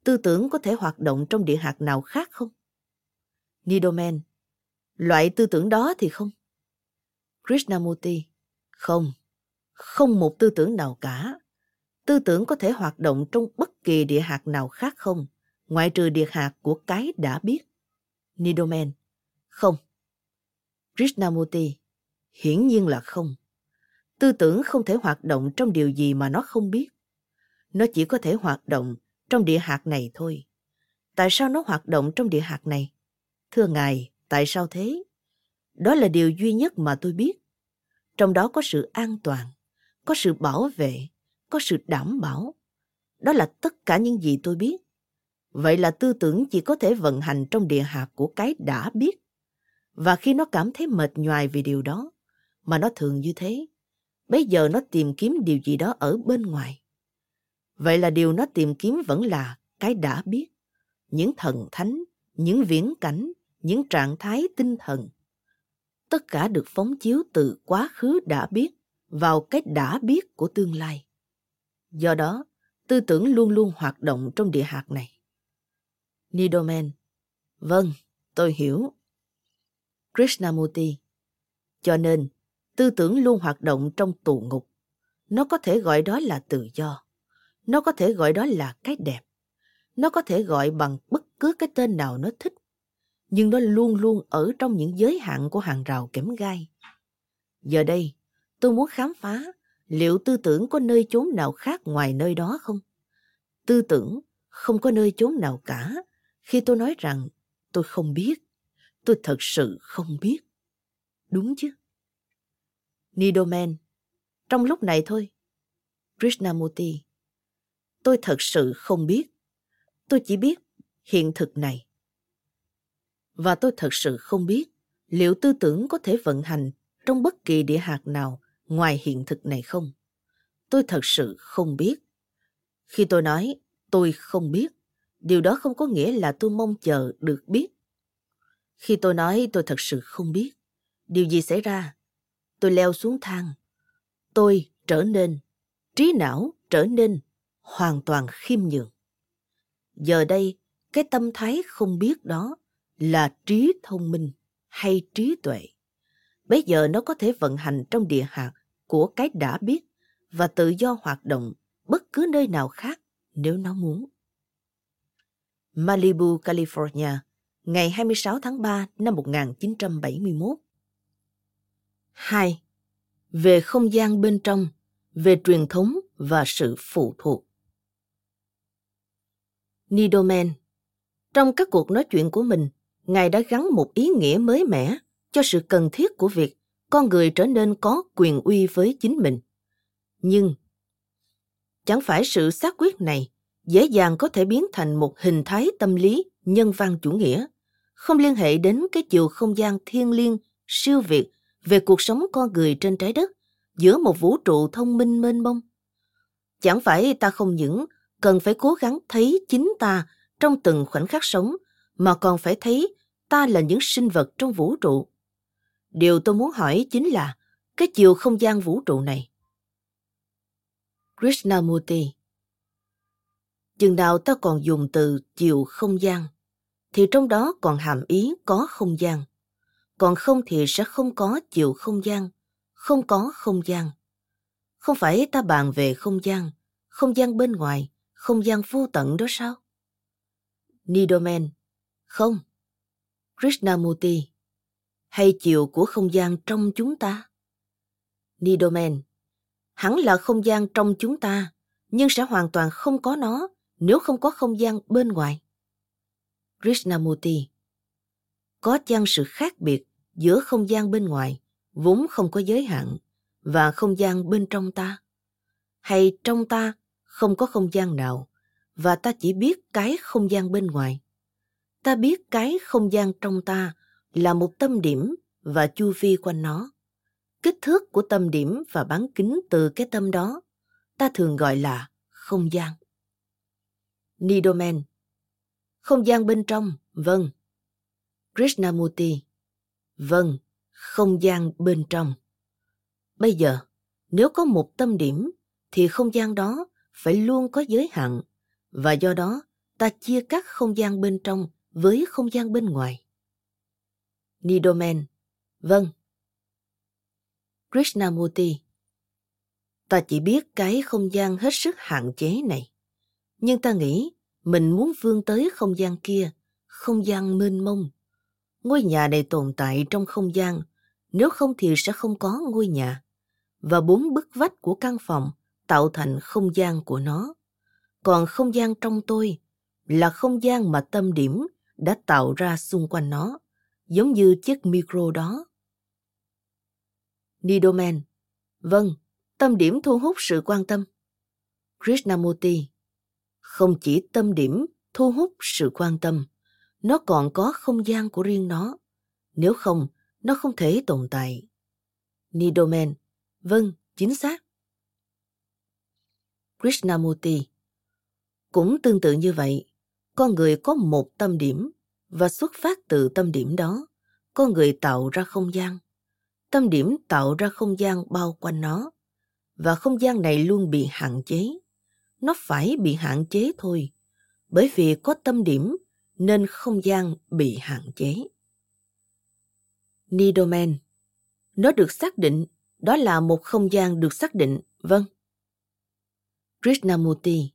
Tư tưởng có thể hoạt động trong địa hạt nào khác không? Nidoman, loại tư tưởng đó thì không. Krishnamurti, không, không một tư tưởng nào cả. Tư tưởng có thể hoạt động trong bất kỳ địa hạt nào khác không, ngoại trừ địa hạt của cái đã biết. Nidoman, không. Krishnamurti, hiển nhiên là không. Tư tưởng không thể hoạt động trong điều gì mà nó không biết. Nó chỉ có thể hoạt động trong địa hạt này thôi. Tại sao nó hoạt động trong địa hạt này? Thưa Ngài, tại sao thế? Đó là điều duy nhất mà tôi biết. Trong đó có sự an toàn, có sự bảo vệ, có sự đảm bảo. Đó là tất cả những gì tôi biết. Vậy là tư tưởng chỉ có thể vận hành trong địa hạt của cái đã biết. Và khi nó cảm thấy mệt nhoài vì điều đó, mà nó thường như thế, bây giờ nó tìm kiếm điều gì đó ở bên ngoài. Vậy là điều nó tìm kiếm vẫn là cái đã biết, những thần thánh, những viễn cảnh, những trạng thái tinh thần. Tất cả được phóng chiếu từ quá khứ đã biết vào cái đã biết của tương lai. Do đó, tư tưởng luôn luôn hoạt động trong địa hạt này. Nidoman Vâng, tôi hiểu. Krishnamurti Cho nên, tư tưởng luôn hoạt động trong tù ngục. Nó có thể gọi đó là tự do. Nó có thể gọi đó là cái đẹp. Nó có thể gọi bằng bất cứ cái tên nào nó thích. Nhưng nó luôn luôn ở trong những giới hạn của hàng rào kẽm gai. Giờ đây, tôi muốn khám phá liệu tư tưởng có nơi chốn nào khác ngoài nơi đó không? Tư tưởng không có nơi chốn nào cả khi tôi nói rằng tôi không biết. Tôi thật sự không biết. Đúng chứ? Nidoman, trong lúc này thôi. Krishnamurti, tôi thật sự không biết. Tôi chỉ biết hiện thực này. Và tôi thật sự không biết liệu tư tưởng có thể vận hành trong bất kỳ địa hạt nào ngoài hiện thực này không? Tôi thật sự không biết. Khi tôi nói tôi không biết, điều đó không có nghĩa là tôi mong chờ được biết. Khi tôi nói tôi thật sự không biết, điều gì xảy ra? Tôi leo xuống thang. Tôi trở nên, trí não trở nên hoàn toàn khiêm nhường. Giờ đây, cái tâm thái không biết đó là trí thông minh hay trí tuệ. Bây giờ nó có thể vận hành trong địa hạt của cái đã biết và tự do hoạt động bất cứ nơi nào khác nếu nó muốn. Malibu, California, ngày 26 tháng 3 năm 1971. 2. Về không gian bên trong, về truyền thống và sự phụ thuộc. Nidoman Trong các cuộc nói chuyện của mình, Ngài đã gắn một ý nghĩa mới mẻ cho sự cần thiết của việc con người trở nên có quyền uy với chính mình. Nhưng chẳng phải sự xác quyết này dễ dàng có thể biến thành một hình thái tâm lý nhân văn chủ nghĩa, không liên hệ đến cái chiều không gian thiêng liêng, siêu việt về cuộc sống con người trên trái đất giữa một vũ trụ thông minh mênh mông. Chẳng phải ta không những cần phải cố gắng thấy chính ta trong từng khoảnh khắc sống, mà còn phải thấy ta là những sinh vật trong vũ trụ. Điều tôi muốn hỏi chính là cái chiều không gian vũ trụ này. Krishnamurti Chừng nào ta còn dùng từ chiều không gian, thì trong đó còn hàm ý có không gian. Còn không thì sẽ không có chiều không gian, không có không gian, Không phải ta bàn về không gian, không gian bên ngoài, không gian vô tận đó sao? Nidoman, không. Krishnamurti, hay chiều của không gian trong chúng ta? Nidoman, hẳn là không gian trong chúng ta, nhưng sẽ hoàn toàn không có nó nếu không có không gian bên ngoài. Krishnamurti, có chăng sự khác biệt giữa không gian bên ngoài vốn không có giới hạn và không gian bên trong ta hay trong ta không có không gian nào và ta chỉ biết cái không gian bên ngoài ta biết cái không gian trong ta là một tâm điểm và chu vi quanh nó. Kích thước của tâm điểm và bán kính từ cái tâm đó, ta thường gọi là không gian. Nidoman không gian bên trong vâng. Krishnamurti. Vâng không gian bên trong. Bây giờ, nếu có một tâm điểm, thì không gian đó phải luôn có giới hạn, và do đó, ta chia các không gian bên trong với không gian bên ngoài nidoman vâng. Krishnamurti. Ta chỉ biết cái không gian hết sức hạn chế này. Nhưng ta nghĩ mình muốn vươn tới không gian kia, không gian mênh mông. Ngôi nhà này tồn tại trong không gian. Nếu không thì sẽ không có ngôi nhà. Và bốn bức vách của căn phòng tạo thành không gian của nó. Còn không gian trong tôi là không gian mà tâm điểm đã tạo ra xung quanh nó giống như chiếc micro đó. Nidoman. Vâng tâm điểm thu hút sự quan tâm. Krishnamurti. Không chỉ tâm điểm thu hút sự quan tâm nó còn có không gian của riêng nó. Nếu không nó không thể tồn tại. Nidoman, vâng, chính xác. Krishnamurti, cũng tương tự như vậy, con người có một tâm điểm và xuất phát từ tâm điểm đó, con người tạo ra không gian. Tâm điểm tạo ra không gian bao quanh nó, và không gian này luôn bị hạn chế. Nó phải bị hạn chế thôi, bởi vì có tâm điểm nên không gian bị hạn chế. Nidoman. Nó được xác định, đó là một không gian được xác định, vâng. Krishnamurti.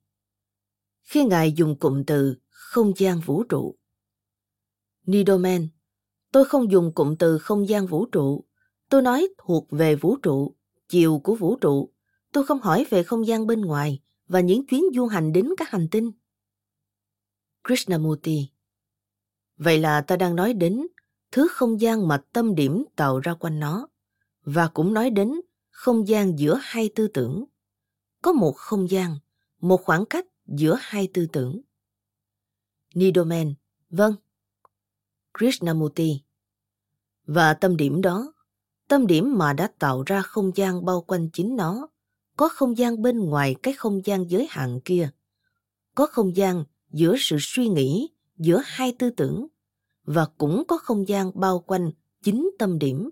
Khi Ngài dùng cụm từ không gian vũ trụ. Nidoman. Tôi không dùng cụm từ không gian vũ trụ. Tôi nói thuộc về vũ trụ, chiều của vũ trụ. Tôi không hỏi về không gian bên ngoài và những chuyến du hành đến các hành tinh. Krishnamurti. Vậy là ta đang nói đến thứ không gian mà tâm điểm tạo ra quanh nó và cũng nói đến không gian giữa hai tư tưởng có một không gian một khoảng cách giữa hai tư tưởng nidoman vâng krishnamurti và tâm điểm đó tâm điểm mà đã tạo ra không gian bao quanh chính nó có không gian bên ngoài cái không gian giới hạn kia có không gian giữa sự suy nghĩ giữa hai tư tưởng và cũng có không gian bao quanh chính tâm điểm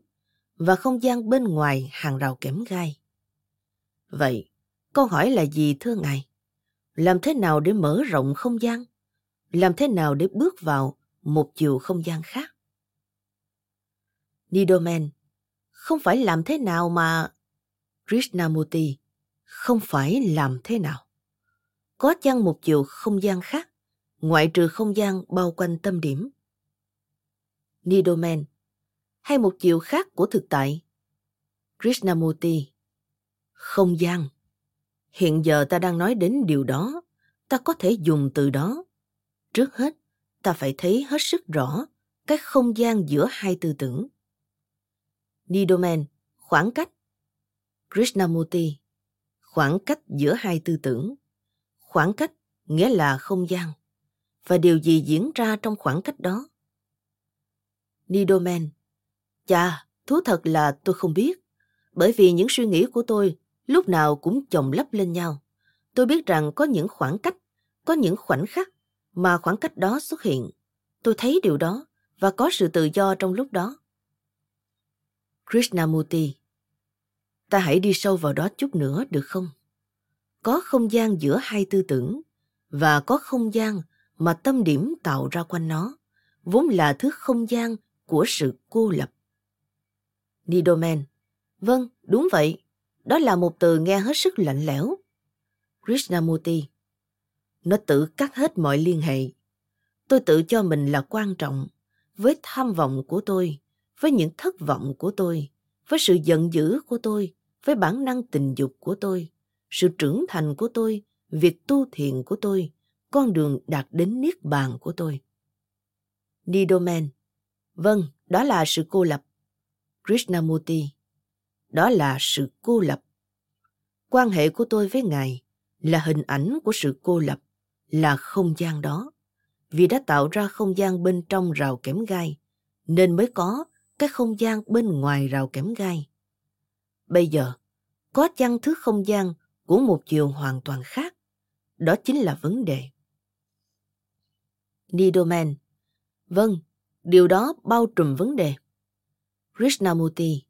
và không gian bên ngoài hàng rào kẽm gai. Vậy, câu hỏi là gì thưa ngài? Làm thế nào để mở rộng không gian? Làm thế nào để bước vào một chiều không gian khác? Nidoman, không phải làm thế nào mà... Krishnamurti, không phải làm thế nào. Có chăng một chiều không gian khác, ngoại trừ không gian bao quanh tâm điểm? Nidoman, hay một chiều khác của thực tại? Krishnamurti, không gian. Hiện giờ ta đang nói đến điều đó, ta có thể dùng từ đó. Trước hết, ta phải thấy hết sức rõ cái không gian giữa hai tư tưởng. Nidomen, khoảng cách. Krishnamurti, khoảng cách giữa hai tư tưởng. Khoảng cách nghĩa là không gian. Và điều gì diễn ra trong khoảng cách đó? Nidomen, Chà, thú thật là tôi không biết. Bởi vì những suy nghĩ của tôi lúc nào cũng chồng lấp lên nhau. Tôi biết rằng có những khoảng cách, có những khoảnh khắc mà khoảng cách đó xuất hiện. Tôi thấy điều đó và có sự tự do trong lúc đó. Krishnamurti Ta hãy đi sâu vào đó chút nữa được không? Có không gian giữa hai tư tưởng và có không gian mà tâm điểm tạo ra quanh nó, vốn là thứ không gian của sự cô lập. Nidoman, vâng, đúng vậy. đó là một từ nghe hết sức lạnh lẽo. Krishnamurti, nó tự cắt hết mọi liên hệ. Tôi tự cho mình là quan trọng, với tham vọng của tôi, với những thất vọng của tôi, với sự giận dữ của tôi, với bản năng tình dục của tôi, sự trưởng thành của tôi, việc tu thiền của tôi, con đường đạt đến niết bàn của tôi. Nidoman, vâng, đó là sự cô lập. Krishnamurti, đó là sự cô lập. Quan hệ của tôi với Ngài là hình ảnh của sự cô lập, là không gian đó. Vì đã tạo ra không gian bên trong rào kẽm gai, nên mới có cái không gian bên ngoài rào kẽm gai. Bây giờ, có chăng thứ không gian của một chiều hoàn toàn khác? Đó chính là vấn đề. Nidoman Vâng, điều đó bao trùm vấn đề. Krishnamurti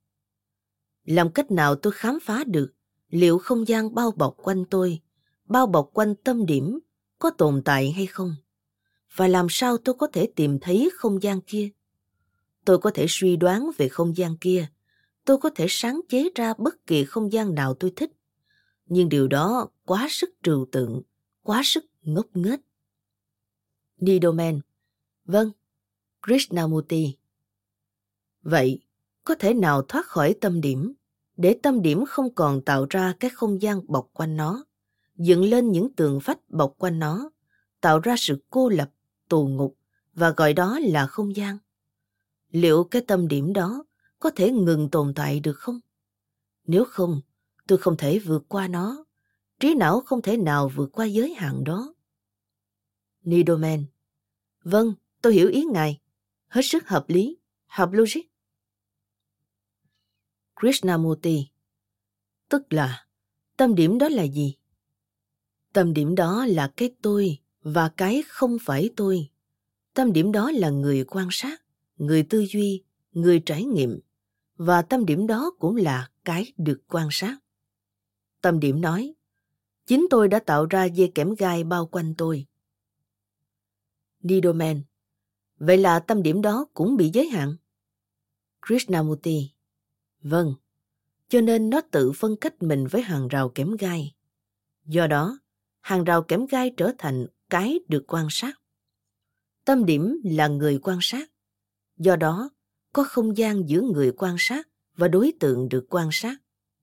Làm cách nào tôi khám phá được liệu không gian bao bọc quanh tôi, bao bọc quanh tâm điểm có tồn tại hay không? Và làm sao tôi có thể tìm thấy không gian kia? Tôi có thể suy đoán về không gian kia. Tôi có thể sáng chế ra bất kỳ không gian nào tôi thích. Nhưng điều đó quá sức trừu tượng, quá sức ngốc nghếch. Nidoman Vâng, Krishnamurti. Vậy, có thể nào thoát khỏi tâm điểm, để tâm điểm không còn tạo ra cái không gian bọc quanh nó, dựng lên những tường vách bọc quanh nó, tạo ra sự cô lập, tù ngục và gọi đó là không gian? Liệu cái tâm điểm đó có thể ngừng tồn tại được không? Nếu không, tôi không thể vượt qua nó. Trí não không thể nào vượt qua giới hạn đó. Nidoman Vâng, tôi hiểu ý ngài hết sức hợp lý, hợp logic. Krishnamurti Tức là, tâm điểm đó là gì? Tâm điểm đó là cái tôi và cái không phải tôi. Tâm điểm đó là người quan sát, người tư duy, người trải nghiệm. Và tâm điểm đó cũng là cái được quan sát. Tâm điểm nói, chính tôi đã tạo ra dây kẽm gai bao quanh tôi. Nidoman Vậy là tâm điểm đó cũng bị giới hạn. Krishnamurti Vâng, cho nên nó tự phân cách mình với hàng rào kẽm gai. Do đó, hàng rào kẽm gai trở thành cái được quan sát. Tâm điểm là người quan sát. Do đó, có không gian giữa người quan sát và đối tượng được quan sát.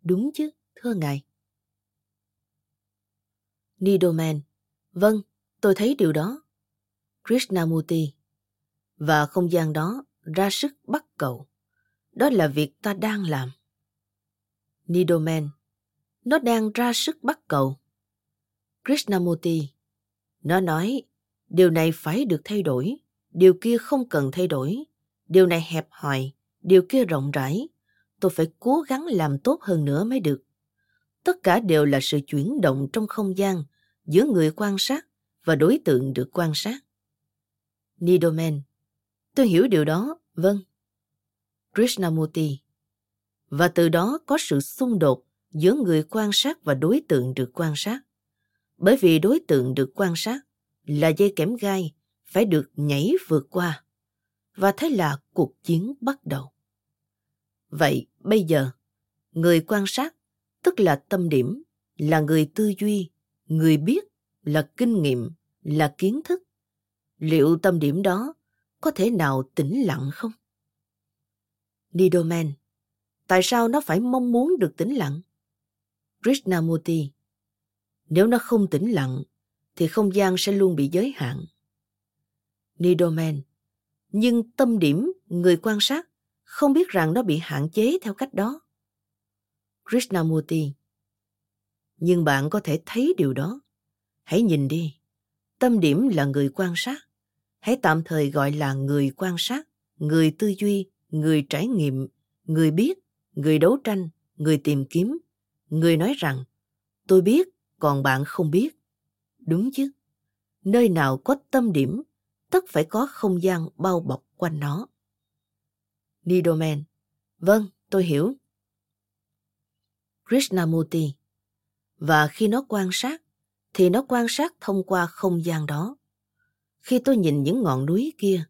Đúng chứ, thưa ngài? Nidoman Vâng, tôi thấy điều đó. Krishnamurti và không gian đó ra sức bắt cầu. Đó là việc ta đang làm. Nidoman, nó đang ra sức bắt cầu. Krishnamurti, nó nói, điều này phải được thay đổi, điều kia không cần thay đổi, điều này hẹp hòi, điều kia rộng rãi, tôi phải cố gắng làm tốt hơn nữa mới được. Tất cả đều là sự chuyển động trong không gian giữa người quan sát và đối tượng được quan sát. Nidoman, Tôi hiểu điều đó, vâng. Krishnamurti. Và từ đó có sự xung đột giữa người quan sát và đối tượng được quan sát. Bởi vì đối tượng được quan sát là dây kẽm gai phải được nhảy vượt qua. Và thế là cuộc chiến bắt đầu. Vậy bây giờ, người quan sát tức là tâm điểm, là người tư duy, người biết, là kinh nghiệm, là kiến thức. Liệu tâm điểm đó có thể nào tĩnh lặng không? Nidoman, tại sao nó phải mong muốn được tĩnh lặng? Krishnamurti, nếu nó không tĩnh lặng, thì không gian sẽ luôn bị giới hạn. Nidoman, nhưng tâm điểm người quan sát không biết rằng nó bị hạn chế theo cách đó. Krishnamurti, nhưng bạn có thể thấy điều đó. Hãy nhìn đi, tâm điểm là người quan sát hãy tạm thời gọi là người quan sát, người tư duy, người trải nghiệm, người biết, người đấu tranh, người tìm kiếm, người nói rằng tôi biết còn bạn không biết. Đúng chứ? Nơi nào có tâm điểm, tất phải có không gian bao bọc quanh nó. Nidomen, Vâng, tôi hiểu. Krishnamurti Và khi nó quan sát, thì nó quan sát thông qua không gian đó. Khi tôi nhìn những ngọn núi kia,